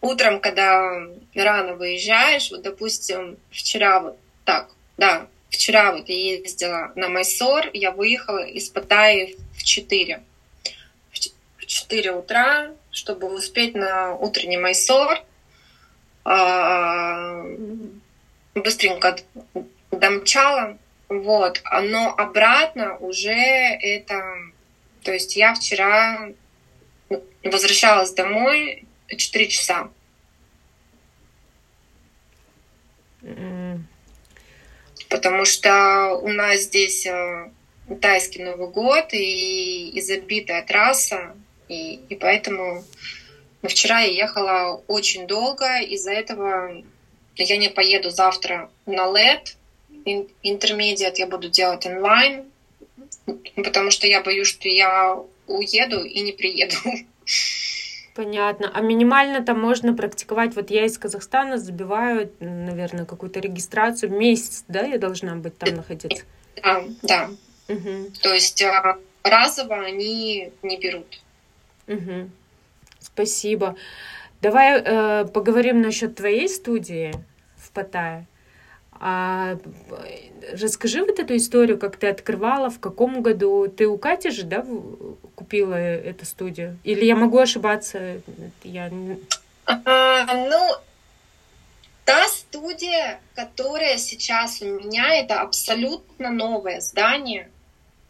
утром, когда рано выезжаешь, вот, допустим, вчера вот так, да, вчера вот я ездила на Майсор, я выехала из Паттайи в 4. В 4 утра чтобы успеть на утренний майсор. А, быстренько домчала. Вот. Но обратно уже это... То есть я вчера возвращалась домой 4 часа. Потому что у нас здесь э, тайский Новый год и, и забитая трасса, и, и поэтому вчера я ехала очень долго, из-за этого я не поеду завтра на LED, интермедиат я буду делать онлайн, потому что я боюсь, что я уеду и не приеду. Понятно. А минимально там можно практиковать. Вот я из Казахстана забиваю, наверное, какую-то регистрацию. Месяц, да, я должна быть там находиться? Да, да. Угу. То есть а, разово они не берут. Угу. Спасибо. Давай э, поговорим насчет твоей студии в Паттайе. А, расскажи вот эту историю, как ты открывала, в каком году. Ты у Кати же, да, купила эту студию? Или я могу ошибаться? Я... А, ну, та студия, которая сейчас у меня, это абсолютно новое здание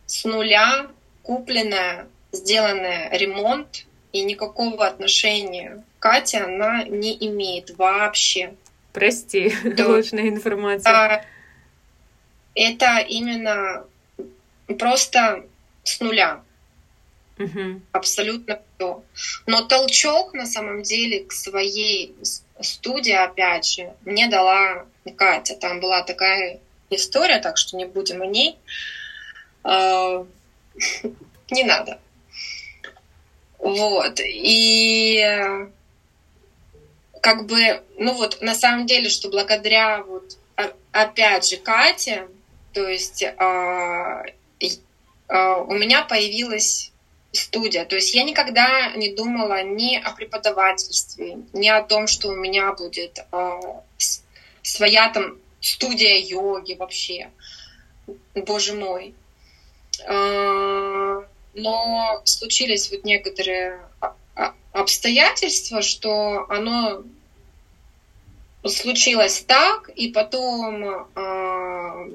с нуля, купленное сделанный ремонт, и никакого отношения Катя она не имеет вообще. Прости, да. ложная информация. А, это именно просто с нуля. Угу. Абсолютно все. Но толчок на самом деле к своей студии, опять же, мне дала Катя. Там была такая история, так что не будем о ней. А, не надо. Вот. И как бы, ну вот, на самом деле, что благодаря вот, опять же, Кате, то есть а, а, у меня появилась студия. То есть я никогда не думала ни о преподавательстве, ни о том, что у меня будет а, своя там студия йоги вообще. Боже мой. А, но случились вот некоторые обстоятельства, что оно случилось так, и потом, а,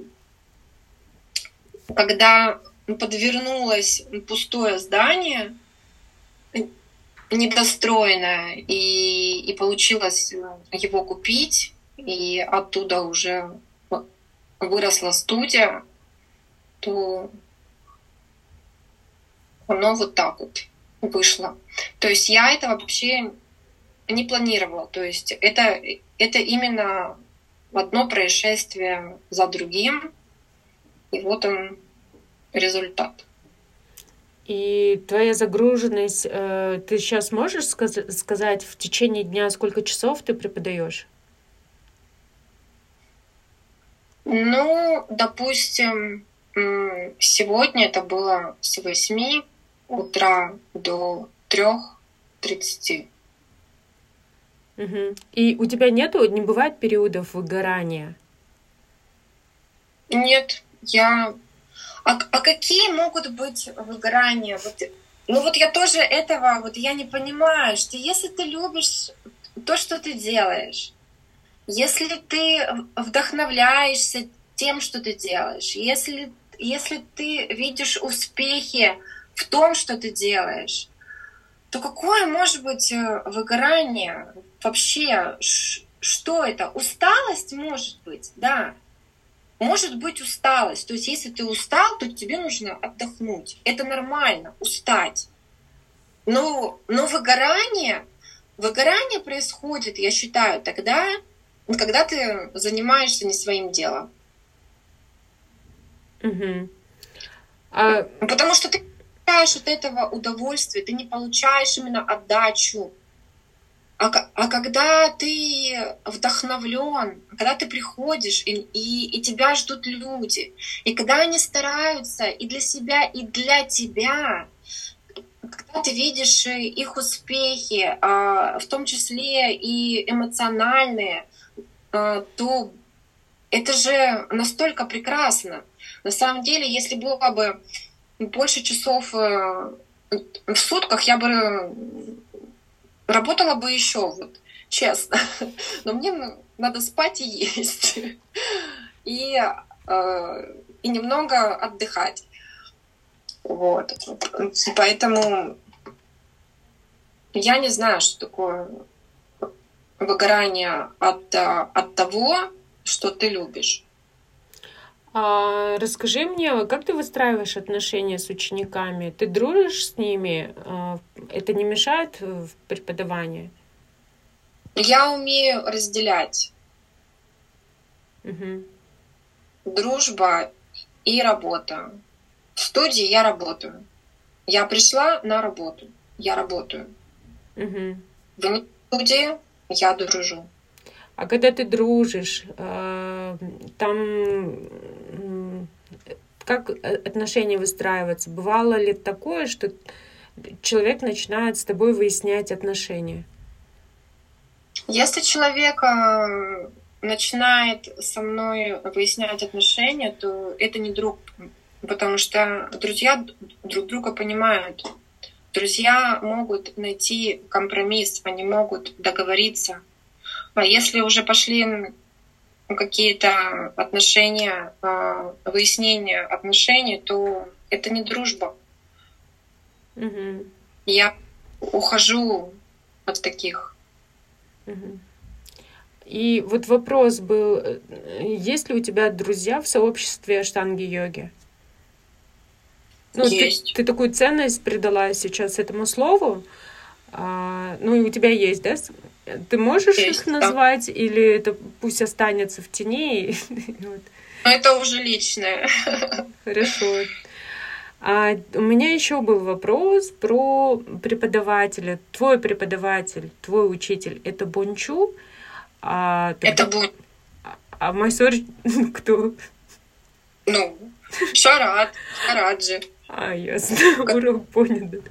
когда подвернулось пустое здание, недостроенная, и, и получилось его купить, и оттуда уже выросла студия, то оно вот так вот вышло. То есть я это вообще не планировала. То есть это, это именно одно происшествие за другим, и вот он результат. И твоя загруженность, э, ты сейчас можешь сказ- сказать в течение дня, сколько часов ты преподаешь? Ну, допустим, сегодня это было с 8 утра до 3.30. Угу. И у тебя нету, не бывает периодов выгорания? Нет, я... А, а какие могут быть выгорания? Вот, ну вот я тоже этого, вот я не понимаю, что если ты любишь то, что ты делаешь, если ты вдохновляешься тем, что ты делаешь, если, если ты видишь успехи в том, что ты делаешь, то какое может быть э, выгорание? Вообще, что это? Усталость может быть, да. Может быть усталость. То есть если ты устал, то тебе нужно отдохнуть. Это нормально, устать. Но, но выгорание, выгорание происходит, я считаю, тогда, когда ты занимаешься не своим делом. Угу. А... Потому что ты получаешь от этого удовольствие, ты не получаешь именно отдачу. А, а когда ты вдохновлен, когда ты приходишь, и, и, и тебя ждут люди, и когда они стараются и для себя, и для тебя, когда ты видишь их успехи, а, в том числе и эмоциональные, а, то это же настолько прекрасно. На самом деле, если было бы больше часов э, в сутках я бы работала бы еще, вот, честно. Но мне надо спать и есть. И, э, и немного отдыхать. Вот. Поэтому я не знаю, что такое выгорание от, от того, что ты любишь. А, расскажи мне, как ты выстраиваешь отношения с учениками? Ты дружишь с ними? А, это не мешает в преподавании? Я умею разделять. Угу. Дружба и работа. В студии я работаю. Я пришла на работу. Я работаю. Угу. В студии я дружу. А когда ты дружишь, э, там как отношения выстраиваются? Бывало ли такое, что человек начинает с тобой выяснять отношения? Если человек э, начинает со мной выяснять отношения, то это не друг, потому что друзья друг друга понимают. Друзья могут найти компромисс, они могут договориться. А если уже пошли какие-то отношения, а, выяснение отношений, то это не дружба. Угу. Я ухожу от таких. Угу. И вот вопрос был, э, есть ли у тебя друзья в сообществе штанги-йоги? Ну, есть. Ты, ты такую ценность придала сейчас этому слову. А, ну, и у тебя есть, да, ты можешь Есть, их назвать да. или это пусть останется в тени? Это уже личное. Хорошо. А у меня еще был вопрос про преподавателя. Твой преподаватель, твой учитель, это Бончу? А, тогда... Это Бон. А, а Майсор кто? Ну, Шарат, Шараджи. А, ясно. Урок понят.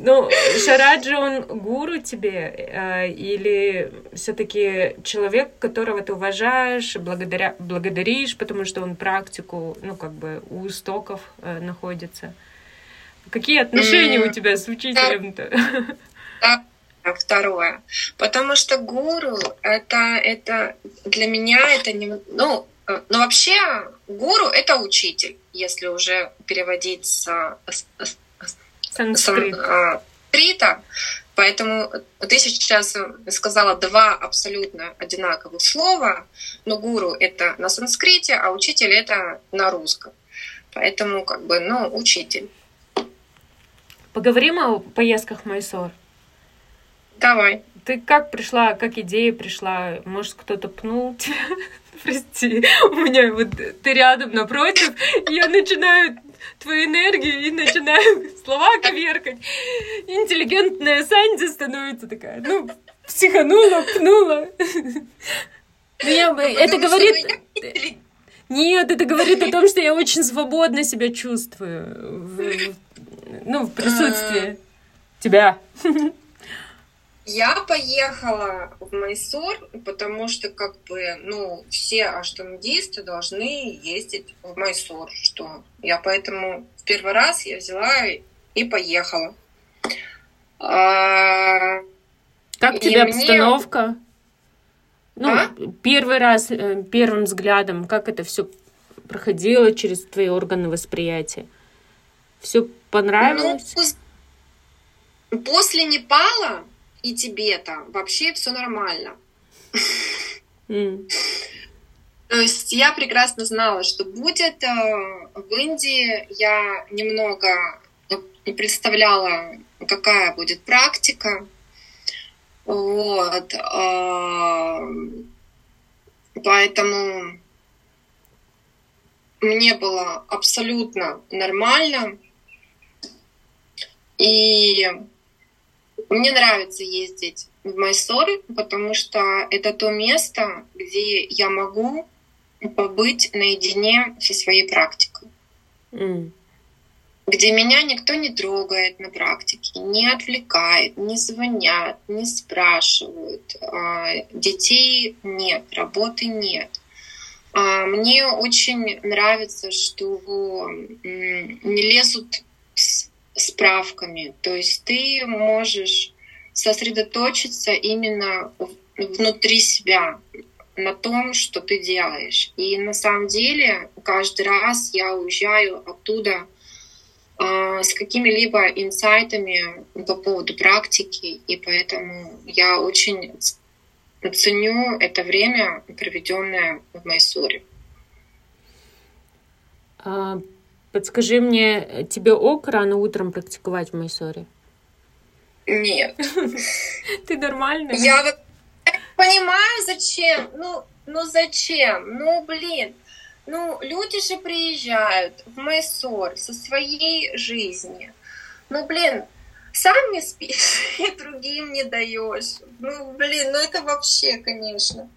Ну, Шараджи, он гуру тебе э, или все-таки человек, которого ты уважаешь, благодаря, благодаришь, потому что он практику, ну, как бы у истоков э, находится? Какие отношения у тебя с учителем-то? Второе. Потому что гуру это, это для меня это не... Ну, э, ну, вообще, гуру — это учитель, если уже переводить с, с, санскрита. Поэтому ты сейчас сказала два абсолютно одинаковых слова, но гуру — это на санскрите, а учитель — это на русском. Поэтому, как бы, ну, учитель. Поговорим о поездках в Майсор. Давай. Ты как пришла, как идея пришла? Может, кто-то пнул тебя? Прости, у меня вот ты рядом напротив, я начинаю твою энергию и начинаю слова коверкать. Интеллигентная Санди становится такая, ну, психанула, пнула. Ну, я, это говорит... Нет, это говорит о том, что я очень свободно себя чувствую. В, ну, в присутствии а. тебя. Я поехала в Майсур, потому что как бы, ну, все аштангисты должны ездить в Майсур, что я поэтому в первый раз я взяла и поехала. А, как тебе мне... обстановка? Ну, а? первый раз, э, первым взглядом, как это все проходило через твои органы восприятия? Все понравилось? Ну, после Непала и Тибета. Вообще все нормально. Mm. То есть я прекрасно знала, что будет. Э, в Индии я немного не представляла, какая будет практика. Вот. Э, поэтому мне было абсолютно нормально. И мне нравится ездить в Майсор, потому что это то место, где я могу побыть наедине со своей практикой. Mm. Где меня никто не трогает на практике, не отвлекает, не звонят, не спрашивают. А, детей нет, работы нет. А, мне очень нравится, что не лезут с справками. То есть ты можешь сосредоточиться именно внутри себя, на том, что ты делаешь. И на самом деле каждый раз я уезжаю оттуда э, с какими-либо инсайтами по поводу практики, и поэтому я очень ценю это время, проведенное в Майсуре. Подскажи мне, тебе ок рано утром практиковать в Майсоре? Нет. Ты нормально? Я понимаю, зачем. Ну, ну зачем? Ну, блин. Ну, люди же приезжают в Майсор со своей жизни. Ну, блин, сам не спишь и другим не даешь. Ну, блин, ну это вообще, конечно.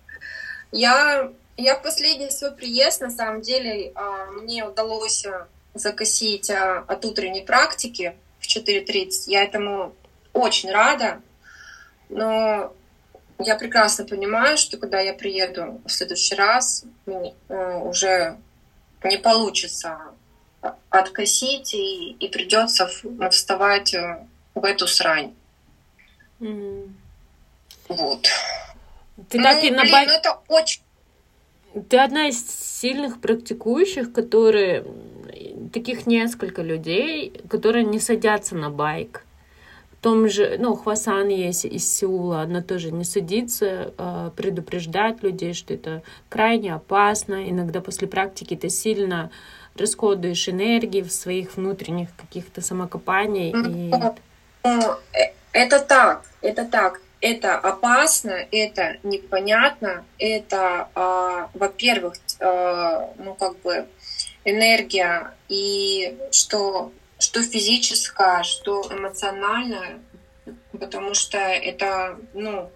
Я, я в последний свой приезд, на самом деле, а, мне удалось а, закосить а, от утренней практики в 4.30. Я этому очень рада, но я прекрасно понимаю, что когда я приеду в следующий раз, э, уже не получится откосить и, и придется вставать э, в эту срань. Mm. Вот. Ты ну, так и на блин, ну это очень... Ты одна из сильных практикующих, которые таких несколько людей, которые не садятся на байк. В том же, ну, Хвасан есть из Сеула, она тоже не садится, а, предупреждает людей, что это крайне опасно. Иногда после практики ты сильно расходуешь энергии в своих внутренних каких-то самокопаний. И... Э, это так, это так. Это опасно, это непонятно, это, э, во-первых, ну как бы энергия, и что, что физическое, что эмоциональное, потому что это, ну,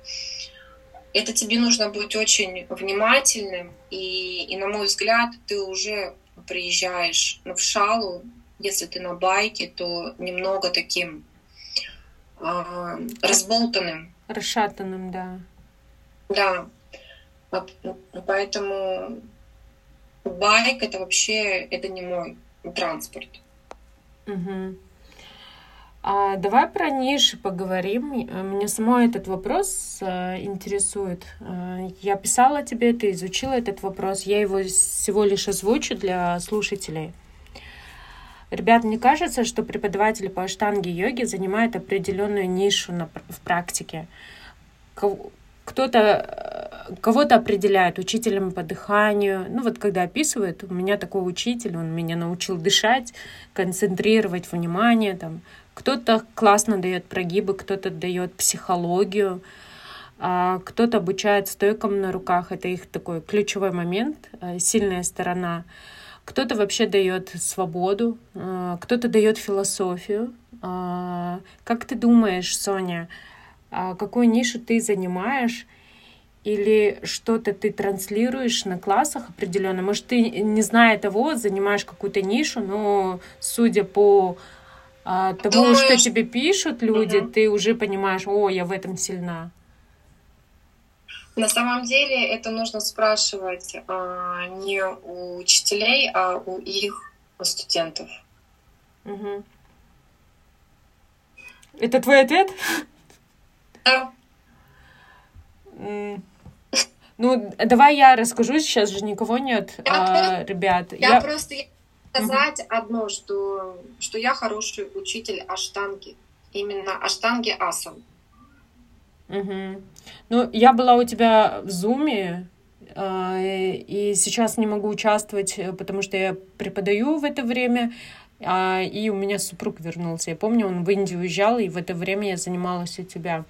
это тебе нужно быть очень внимательным, и, и на мой взгляд, ты уже приезжаешь ну, в шалу, если ты на байке, то немного таким э, разболтанным. Расшатанным, да. Да. Поэтому байк это вообще это не мой транспорт. Угу. А давай про ниши поговорим. Меня самой этот вопрос э, интересует. Э, я писала тебе, ты изучила этот вопрос. Я его всего лишь озвучу для слушателей. Ребят, мне кажется, что преподаватели по аштанге йоги занимают определенную нишу на, в практике. Кто-то кого-то определяют учителем по дыханию. Ну вот когда описывают, у меня такой учитель, он меня научил дышать, концентрировать внимание. Там. Кто-то классно дает прогибы, кто-то дает психологию, а кто-то обучает стойкам на руках. Это их такой ключевой момент, э, сильная сторона. Кто-то вообще дает свободу, э, кто-то дает философию. А, как ты думаешь, Соня, какую нишу ты занимаешь? Или что-то ты транслируешь на классах определенно? Может, ты, не зная того, занимаешь какую-то нишу, но судя по а, тому, Думаю, что тебе пишут люди, угу. ты уже понимаешь, о, я в этом сильна. На самом деле это нужно спрашивать а, не у учителей, а у их студентов. Угу. Это твой ответ? Ну, давай я расскажу, сейчас же никого нет, я, а, ребят. Я, я... просто сказать угу. одно, что, что я хороший учитель аштанги. Именно аштанги асан. Угу. Ну, я была у тебя в Зуме, а, и сейчас не могу участвовать, потому что я преподаю в это время, а, и у меня супруг вернулся. Я помню, он в Индию уезжал, и в это время я занималась у тебя.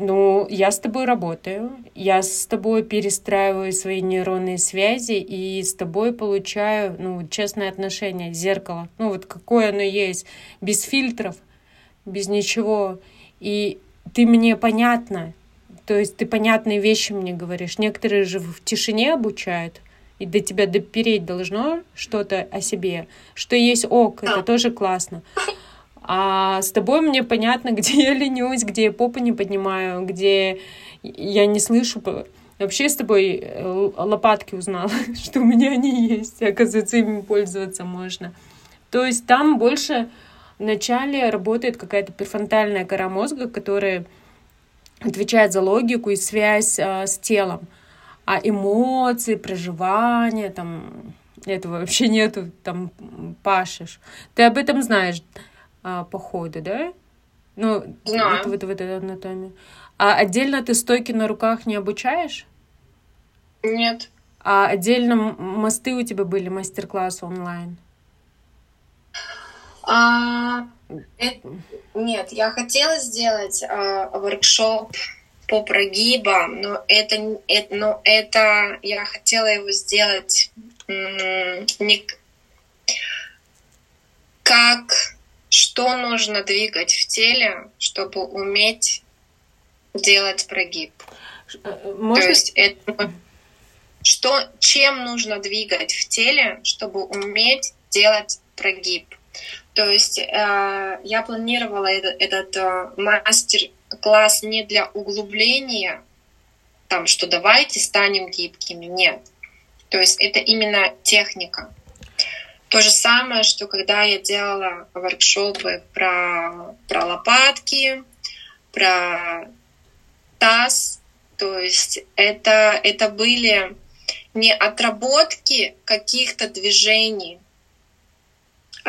Ну, я с тобой работаю, я с тобой перестраиваю свои нейронные связи и с тобой получаю, ну, честное отношение, зеркало. Ну, вот какое оно есть, без фильтров, без ничего. И ты мне понятна, то есть ты понятные вещи мне говоришь. Некоторые же в тишине обучают, и до тебя допереть должно что-то о себе, что есть ок, это тоже классно. А с тобой мне понятно, где я ленюсь, где я попу не поднимаю, где я не слышу. Вообще с тобой э, лопатки узнала, что у меня они есть. Оказывается, ими пользоваться можно. То есть там больше Вначале работает какая-то префронтальная кора мозга, которая отвечает за логику и связь а, с телом. А эмоции, проживания, там, этого вообще нету, там, пашешь. Ты об этом знаешь, а, по ходу, да? Ну, Знаю. Вот, вот, вот этой анатомии. А отдельно ты стойки на руках не обучаешь? Нет. А отдельно мосты у тебя были, мастер-классы онлайн? А, это, нет, я хотела сделать а, воркшоп по прогибам, но это, это, но это я хотела его сделать не как что нужно двигать в теле, чтобы уметь делать прогиб. Э, можно... То есть это что, чем нужно двигать в теле, чтобы уметь делать прогиб. То есть э, я планировала этот, этот э, мастер-класс не для углубления, там, что давайте станем гибкими, нет. То есть это именно техника. То же самое, что когда я делала воркшопы про, про лопатки, про таз, то есть это, это были не отработки каких-то движений,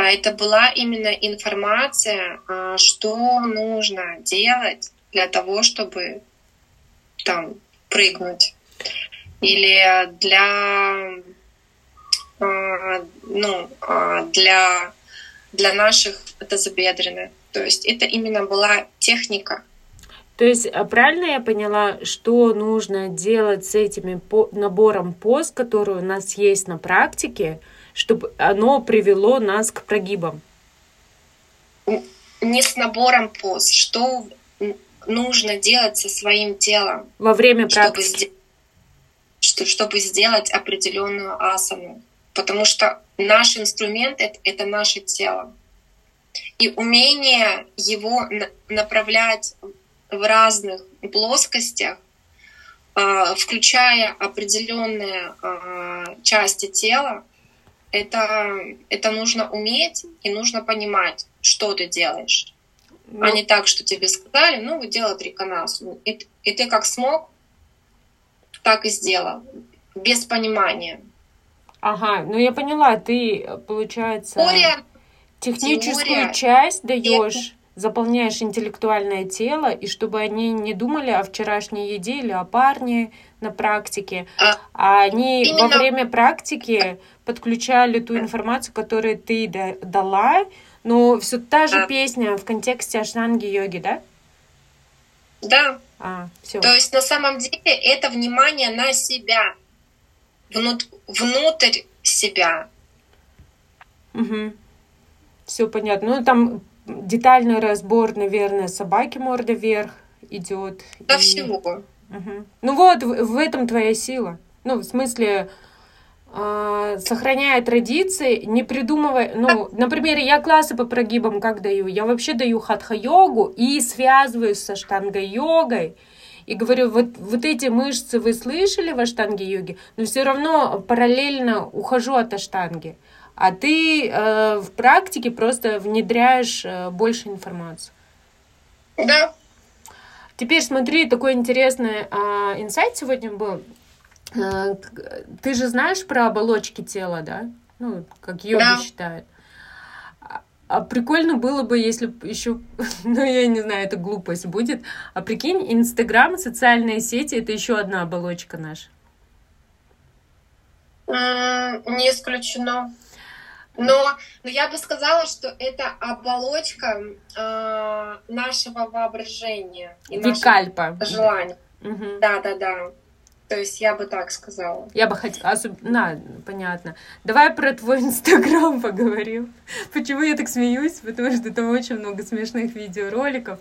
это была именно информация, а, что нужно делать для того, чтобы там прыгнуть. Или для, а, ну, а, для, для наших тазобедренных. То есть это именно была техника. То есть правильно я поняла, что нужно делать с этим набором поз, который у нас есть на практике, чтобы оно привело нас к прогибам? Не с набором поз, что нужно делать со своим телом. Во время практики. Чтобы, чтобы сделать определенную асану. Потому что наш инструмент это, наше тело. И умение его направлять в разных плоскостях, а, включая определенные а, части тела, это, это нужно уметь и нужно понимать, что ты делаешь. Ну, а не так, что тебе сказали, ну, вы делаете реконас. И, и ты как смог, так и сделал. Без понимания. Ага, ну я поняла, ты, получается, Теория, техническую теория. часть даешь, заполняешь интеллектуальное тело, и чтобы они не думали о вчерашней еде или о парне на практике, А, они во Именно. время практики подключали ту информацию, которую ты да- дала, но все та же песня в контексте аштанги йоги, да? да, А, все. то есть на самом деле это внимание на себя, внут- внутрь себя. Угу. Все понятно. Ну, там детальный разбор, наверное, собаки морда вверх идет. До и- всего. Мгм. Ну вот, в, в этом твоя сила. Ну, в смысле, а, сохраняя традиции, не придумывая... Ну, например, я классы по прогибам как даю? Я вообще даю хатха-йогу и связываюсь со штанга-йогой. И говорю, вот, вот эти мышцы вы слышали в аштанге-йоге, но все равно параллельно ухожу от аштанги. А ты э, в практике просто внедряешь э, больше информации. Да, Теперь смотри, такой интересный а, инсайт сегодня был. К- ты же знаешь про оболочки тела, да? Ну, как йоги Да. считают. А, а прикольно было бы, если еще, ну, я не знаю, это глупость будет. А прикинь, Инстаграм, социальные сети, это еще одна оболочка наша. Не исключено. Но, но я бы сказала, что это оболочка э, нашего воображения и нашего Викальпа. желания. Мгм. Да, да, да. То есть я бы так сказала. Я бы хотела... Особ... На, понятно. Давай про твой Инстаграм поговорим. Почему я так смеюсь? Потому что там очень много смешных видеороликов.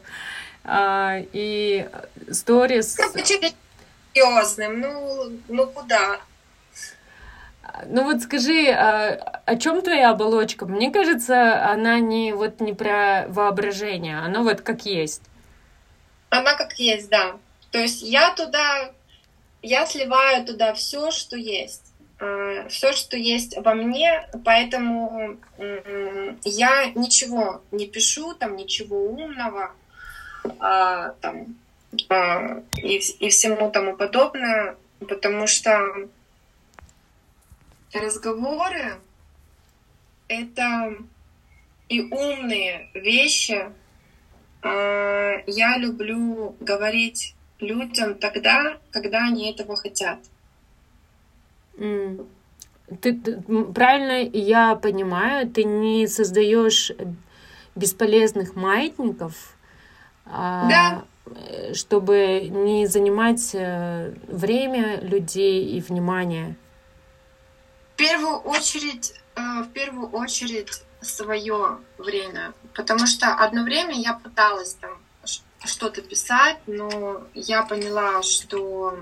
А, и сторис... Ну, почему серьезным? Ну, ну куда? Ну вот скажи, а, о чем твоя оболочка? Мне кажется, она не вот не про воображение, она вот как есть. Она как есть, да. То есть я туда, я сливаю туда все, что есть. Все, что есть во мне, поэтому я ничего не пишу, там ничего умного, а, там, а, и, и всему тому подобное, потому что разговоры это и умные вещи, а, я люблю говорить людям тогда, когда они этого хотят. М. Ты, ты- правильно я понимаю, ты не создаешь бесполезных маятников, а, Да. э, чтобы не занимать э, время людей и внимание. Первую очередь, э, в первую очередь свое время, потому что одно время я пыталась там что-то писать, но я поняла, что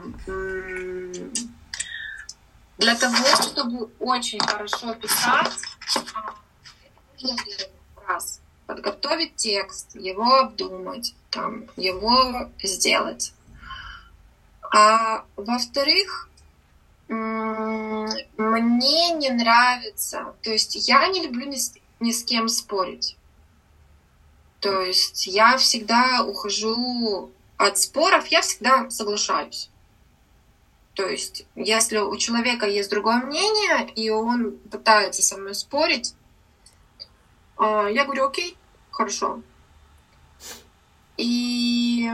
для того, чтобы очень хорошо писать, а, раз подготовить текст, его обдумать, там, его сделать. А во-вторых, мне не нравится, то есть я не люблю ни с, ни с кем спорить. То есть я всегда ухожу от споров, я всегда соглашаюсь. То есть, если у человека есть другое мнение, и он пытается со мной спорить, а, я говорю, окей, хорошо. И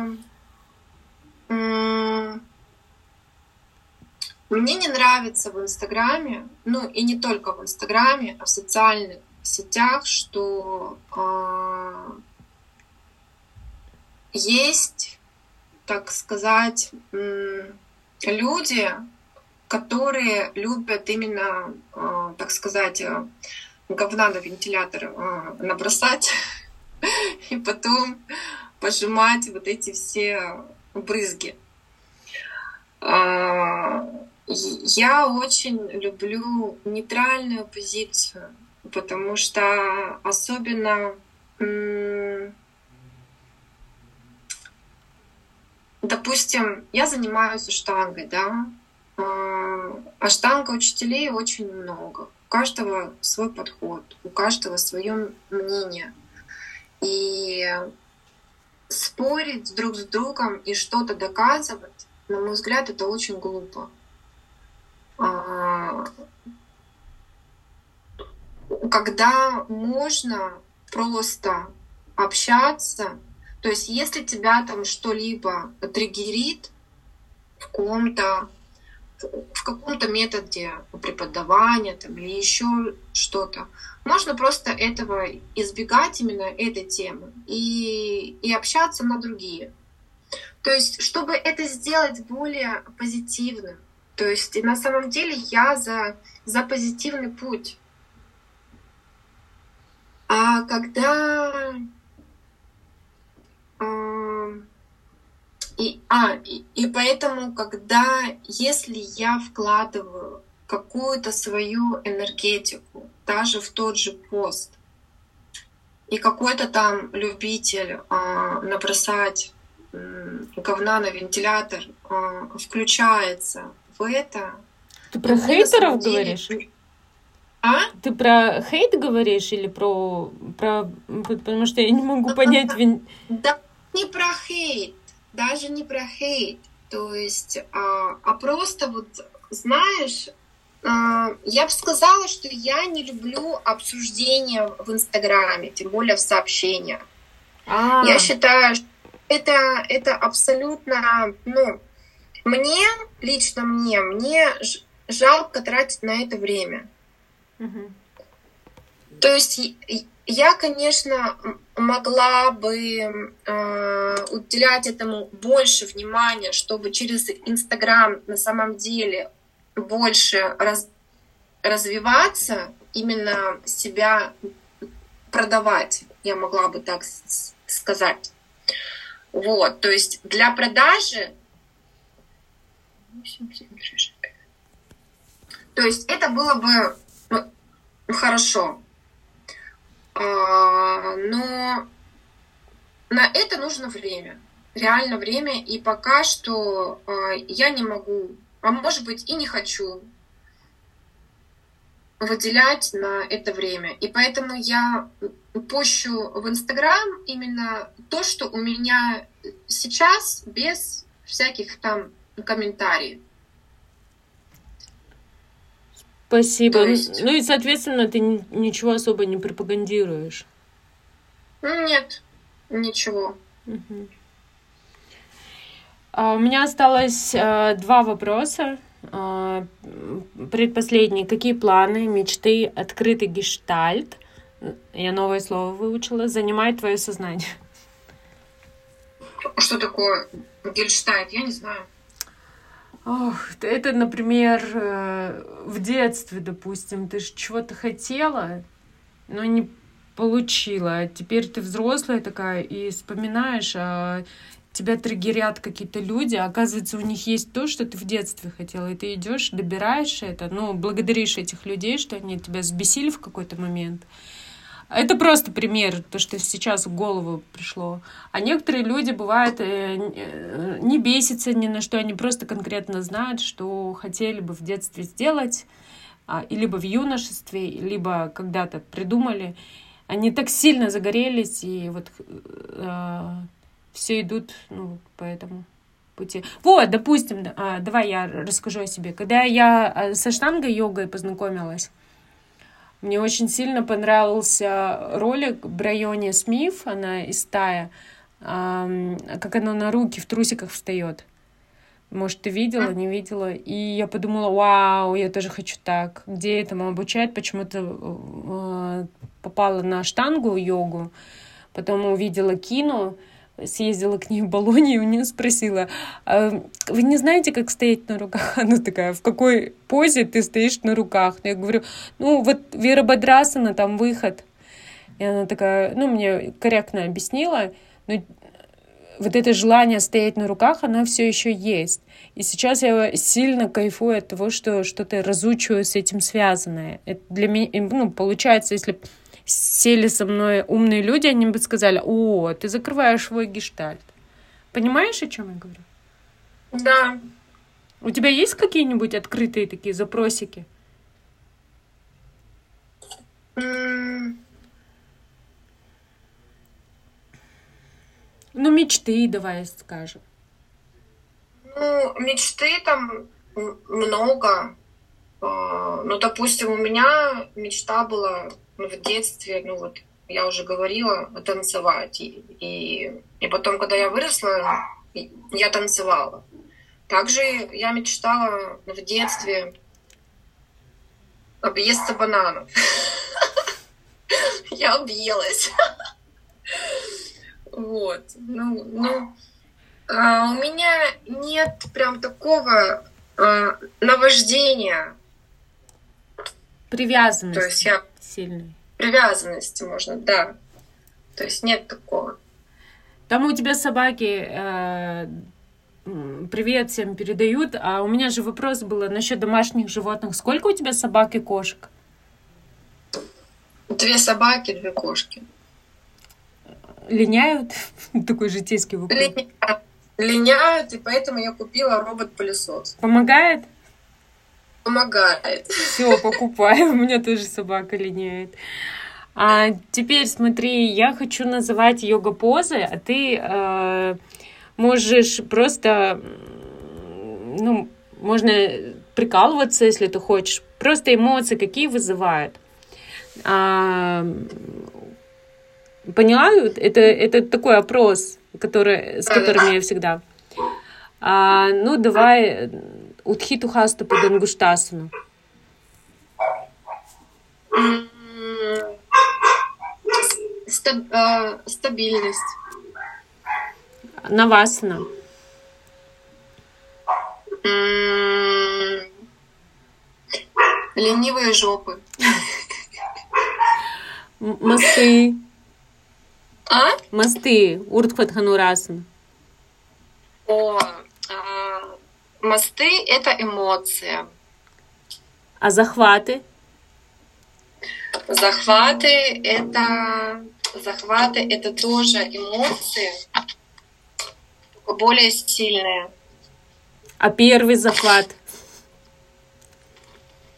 мне не нравится в Инстаграме, ну и не только в Инстаграме, а в социальных сетях, что а, есть, так сказать, м, люди, которые любят именно, а, так сказать, а, говна на вентилятор а, набросать и потом пожимать вот эти все брызги. Я очень люблю нейтральную позицию, потому что особенно допустим, я занимаюсь аштангой, да, а, аштанга учителей очень много. У каждого свой подход, у каждого свое мнение. И спорить друг с другом и что-то доказывать, на мой взгляд, это очень глупо. А, когда можно просто общаться, то есть если тебя там что-либо триггерит в каком-то в каком-то методе преподавания там, или еще что-то, можно просто этого избегать именно этой темы и, и общаться на другие. То есть, чтобы это сделать более позитивным. То есть, на самом деле я за, за позитивный путь. А когда э, и, а, и, и поэтому, когда, если я вкладываю какую-то свою энергетику, даже в тот же пост, и какой-то там любитель а, набросать говна на вентилятор а, включается это. Ты про хейтеров деле... говоришь? А? Ты про хейт говоришь или про, про... Потому что я не могу понять... Да, не про хейт, даже не про хейт. То есть, а, а просто вот, знаешь, а, я бы сказала, что я не люблю обсуждения в Инстаграме, тем более в сообщениях. А-а-а. Я считаю, что это, это абсолютно, ну, мне, лично мне, мне жалко тратить на это время. Угу. То есть я, конечно, могла бы э, уделять этому больше внимания, чтобы через Инстаграм на самом деле больше раз, развиваться, именно себя продавать, я могла бы так сказать. Вот, то есть для продажи то есть это было бы ну, хорошо. А, но на это нужно время. Реально время. И пока что а, я не могу, а может быть и не хочу выделять на это время. И поэтому я пущу в Инстаграм именно то, что у меня сейчас, без всяких там комментариев. Спасибо. есть... Ну и, соответственно, ты ничего особо не пропагандируешь. Нет, ничего. Угу. А, у меня осталось а, два вопроса. А, предпоследний. Какие планы, мечты, открытый гештальт? Я новое слово выучила. Занимает твое сознание. Что такое гельштальт? Я не знаю. Ох, это, например, э, в детстве, допустим, ты же чего-то хотела, но не получила. А теперь ты взрослая такая и вспоминаешь, а тебя триггерят какие-то люди, а оказывается, у них есть то, что ты в детстве хотела, и ты идешь, добираешь это, ну, благодаришь этих людей, что они тебя сбесили в какой-то момент. Это просто пример, то, что сейчас в голову пришло. А некоторые люди, бывают, э, э, не бесятся ни на что, они просто конкретно знают, что хотели бы в детстве сделать, а, и либо в юношестве, либо когда-то придумали. Они так сильно загорелись, и вот э, все идут ну, по этому пути. Вот, допустим, а, давай я расскажу о себе. Когда я со штангой-йогой познакомилась, мне очень сильно понравился ролик Брайони Смиф, она из Тая, как она на руки в трусиках встает. Может, ты видела, не видела? И я подумала, вау, я тоже хочу так. Где этому обучают? Почему-то э, попала на штангу йогу, потом увидела кино, съездила к ней в Болоне и у нее спросила, а вы не знаете, как стоять на руках? Она такая, в какой позе ты стоишь на руках? Я говорю, ну вот Вера Бодрасана, там выход. И она такая, ну мне корректно объяснила, но вот это желание стоять на руках, оно все еще есть. И сейчас я сильно кайфую от того, что что-то разучиваю с этим связанное. Это для меня, ну, получается, если сели со мной умные люди, они бы сказали, о, ты закрываешь свой гештальт. Понимаешь, о чем я говорю? Да. У тебя есть какие-нибудь открытые такие запросики? Mm. Ну, мечты давай скажем. Ну, мечты там много. А, ну, допустим, у меня мечта была в детстве, ну вот, я уже говорила, танцевать. И, и, и потом, когда я выросла, я танцевала. Также я мечтала в детстве объесться бананов. Я объелась. Вот. Ну, ну, а у меня нет прям такого а, наваждения. Привязанности. То есть я сильной. Привязанности можно, да. То есть нет такого. Там у тебя собаки э, привет всем передают. А у меня же вопрос был насчет домашних животных. Сколько у тебя собак и кошек? Две собаки, две кошки. Линяют? Такой житейский вопрос. Линяют. Линяют, и поэтому я купила робот-пылесос. Помогает? Помогает. Все, покупаю. У меня тоже собака линяет. А теперь смотри, я хочу называть йога-позы, а ты э, можешь просто, ну, можно прикалываться, если ты хочешь. Просто эмоции какие вызывают. А, поняла? Это, это такой опрос, который, с которым я всегда. А, ну, давай Утхиту хасту по Дангуштасану. Стаб, э, стабильность. Навасана. Ленивые жопы. Мосты. А? Мосты. Уртхватханурасан. О, а, мосты — это эмоция. А захваты? Захваты — это захваты — это тоже эмоции, более сильные. А первый захват?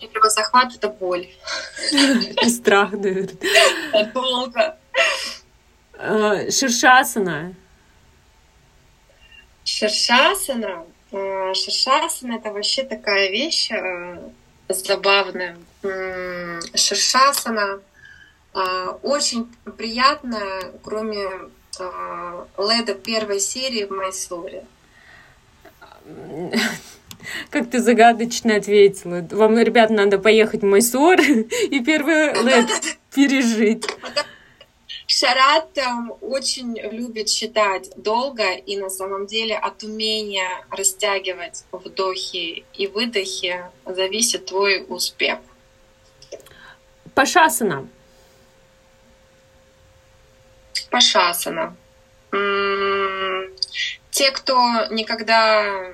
Первый захват — это боль. И страх, наверное. Долго. А, шершасана. Шершасана. А, шершасана — это вообще такая вещь э, забавная. Шершасана очень приятная, кроме Леда первой серии в Майсуре. Как ты загадочно ответила. Вам, ребят, надо поехать в Майсур и первый лед пережить. Шарат там очень любит считать долго, и на самом деле от умения растягивать вдохи и выдохи зависит твой успех. Пашасана. Пашасана. Те, кто никогда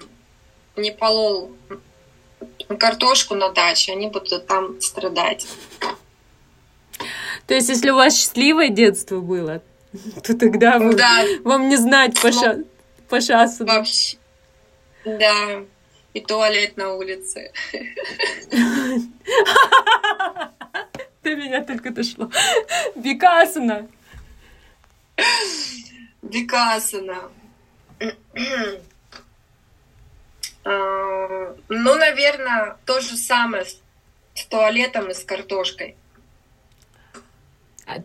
не полол картошку на даче, они будут там страдать. То есть, если у вас счастливое детство было, то тогда вы, да. вам не знать ну, Пашасу. Вообще. Да. И туалет на улице. До меня только дошло. Бекасана. Бекасана. А, ну, наверное, то же самое с туалетом и с картошкой.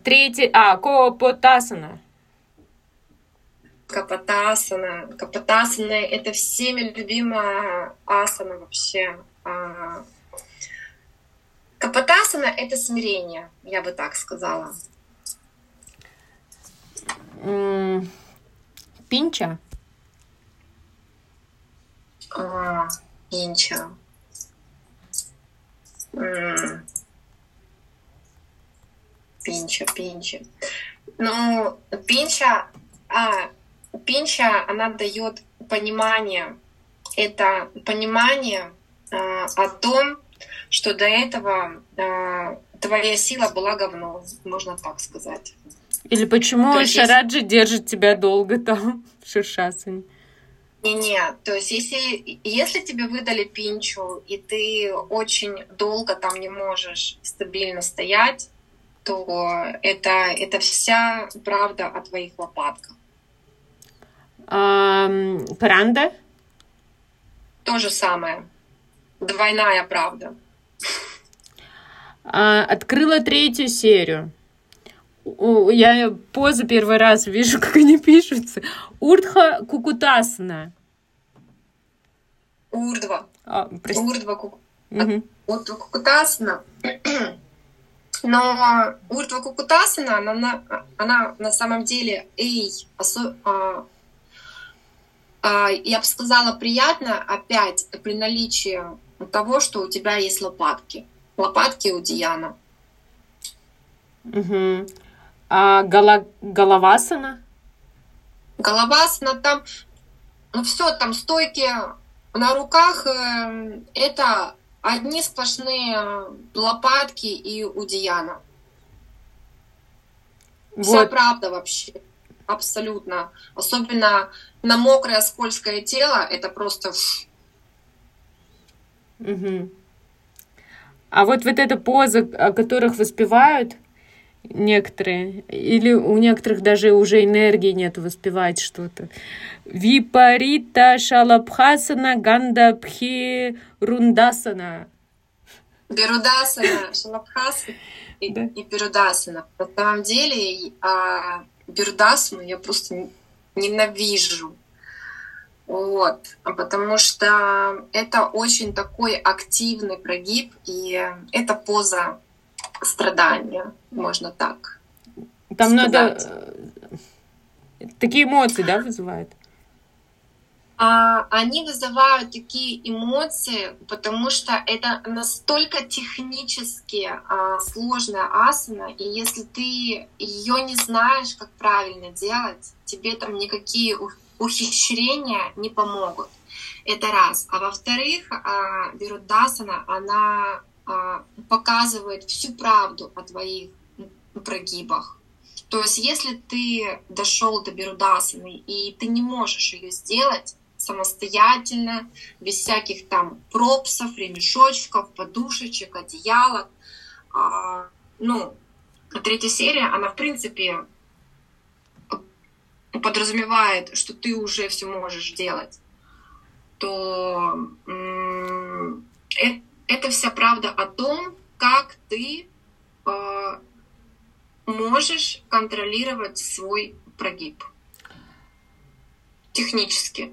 Третий, а, Копотасана. Капотасана. Капотасана — это всеми любимая асана вообще. А, Капотасана — это смирение, я бы так сказала. Пинча? А, пинча. Пинча, пинча. Ну, пинча, а, пинча, она дает понимание. Это понимание а, о том, что до этого а, твоя сила была говно, можно так сказать. Или почему то Шараджи есть... держит тебя долго там в Шершасане? Не, не, то есть если, если тебе выдали пинчу, и ты очень долго там не можешь стабильно стоять, то это, это вся правда о твоих лопатках. А, паранда? То же самое. Двойная правда. А, открыла третью серию. Я позы первый раз вижу, как они пишутся. Урдха Кукутасана. Урдва. А, Урдва, угу. Урдва Кукутасана. Но Урдва Кукутасана, она, она на самом деле, эй, осо... а, а, я бы сказала, приятно опять при наличии того, что у тебя есть лопатки. Лопатки у Диана. Угу. А гала... головасана? Головасана там, ну все, там стойки на руках, э, это одни сплошные лопатки и у Диана. Вот. Вся правда вообще. Абсолютно. Особенно на мокрое скользкое тело это просто... Угу. А вот вот эта поза, о которых воспевают некоторые, или у некоторых даже уже энергии нет воспевать что-то. Випарита шалабхасана гандабхи рундасана. Берудасана, шалабхасана и, да. и берудасана. На самом деле а, берудасану я просто ненавижу. Вот, потому что это очень такой активный прогиб, и это поза страдания, можно так. Там сказать. надо такие эмоции, да, вызывают? А, они вызывают такие эмоции, потому что это настолько технически а, сложная асана, и если ты ее не знаешь, как правильно делать, тебе там никакие ухищрения не помогут. Это раз. А во-вторых, а, Вирудасана, она показывает всю правду о твоих прогибах. То есть, если ты дошел до Берудасаны и ты не можешь ее сделать самостоятельно, без всяких там пропсов, ремешочков, подушечек, одеялок, а, ну, третья серия, она, в принципе, подразумевает, что ты уже все можешь делать, то э, это вся правда о том, как ты э, можешь контролировать свой прогиб технически.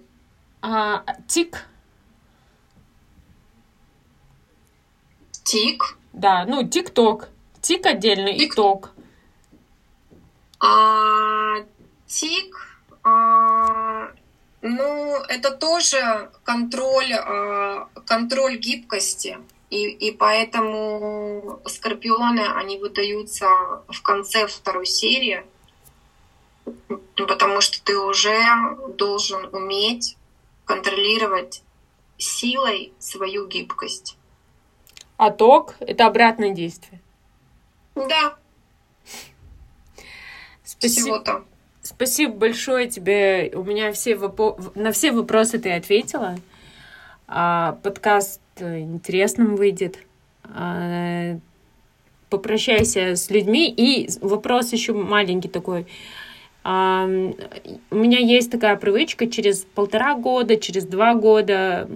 А, тик? Тик? Да, ну тик-ток. Тик отдельно тик. и ток. А, тик, а, ну, это тоже контроль, а, контроль гибкости. И, и поэтому скорпионы, они выдаются в конце второй серии, потому что ты уже должен уметь контролировать силой свою гибкость. А ток — это обратное действие? Да. Спасибо. Всего-то. Спасибо большое тебе. У меня все вопо... на все вопросы ты ответила. А, подкаст интересным выйдет. А, попрощайся с людьми. И вопрос еще маленький такой. А, у меня есть такая привычка через полтора года, через два года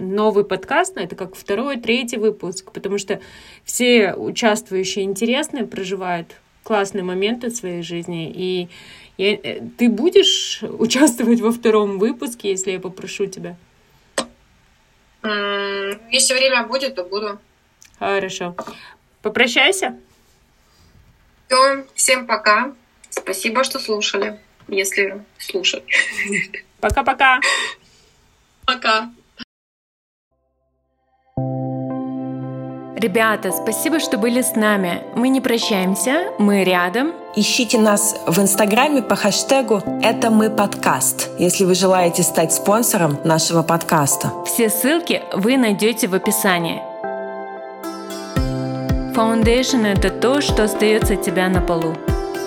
новый подкаст, это как второй, третий выпуск, потому что все участвующие интересные, проживают классные моменты в своей жизни, и я, э, ты будешь участвовать во втором выпуске, если я попрошу тебя? Если время будет, то буду. Хорошо. Попрощайся. Все, всем пока. Спасибо, что слушали, если слушали. Пока-пока. Пока. Ребята, спасибо, что были с нами. Мы не прощаемся, мы рядом. Ищите нас в Инстаграме по хэштегу «Это мы подкаст», если вы желаете стать спонсором нашего подкаста. Все ссылки вы найдете в описании. Foundation — это то, что остается от тебя на полу.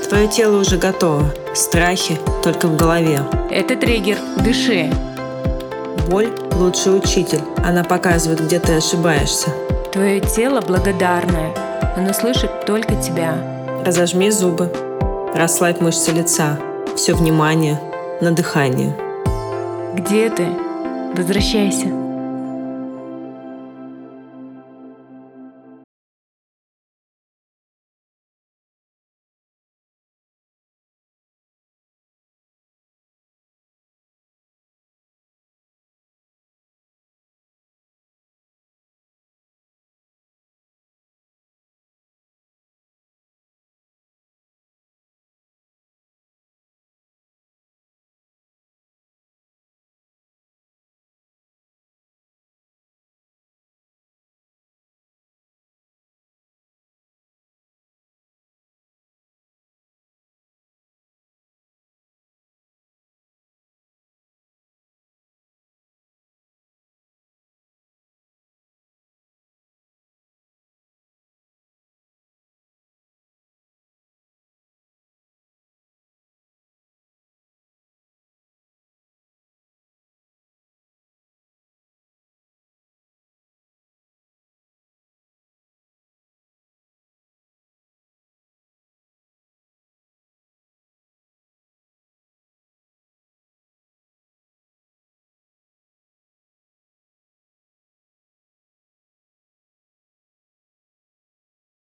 Твое тело уже готово. Страхи только в голове. Это триггер. Дыши. Боль – лучший учитель. Она показывает, где ты ошибаешься. Твое тело благодарное. Оно слышит только тебя. Разожми зубы. Расслабь мышцы лица. Все внимание на дыхание. Где ты? Возвращайся.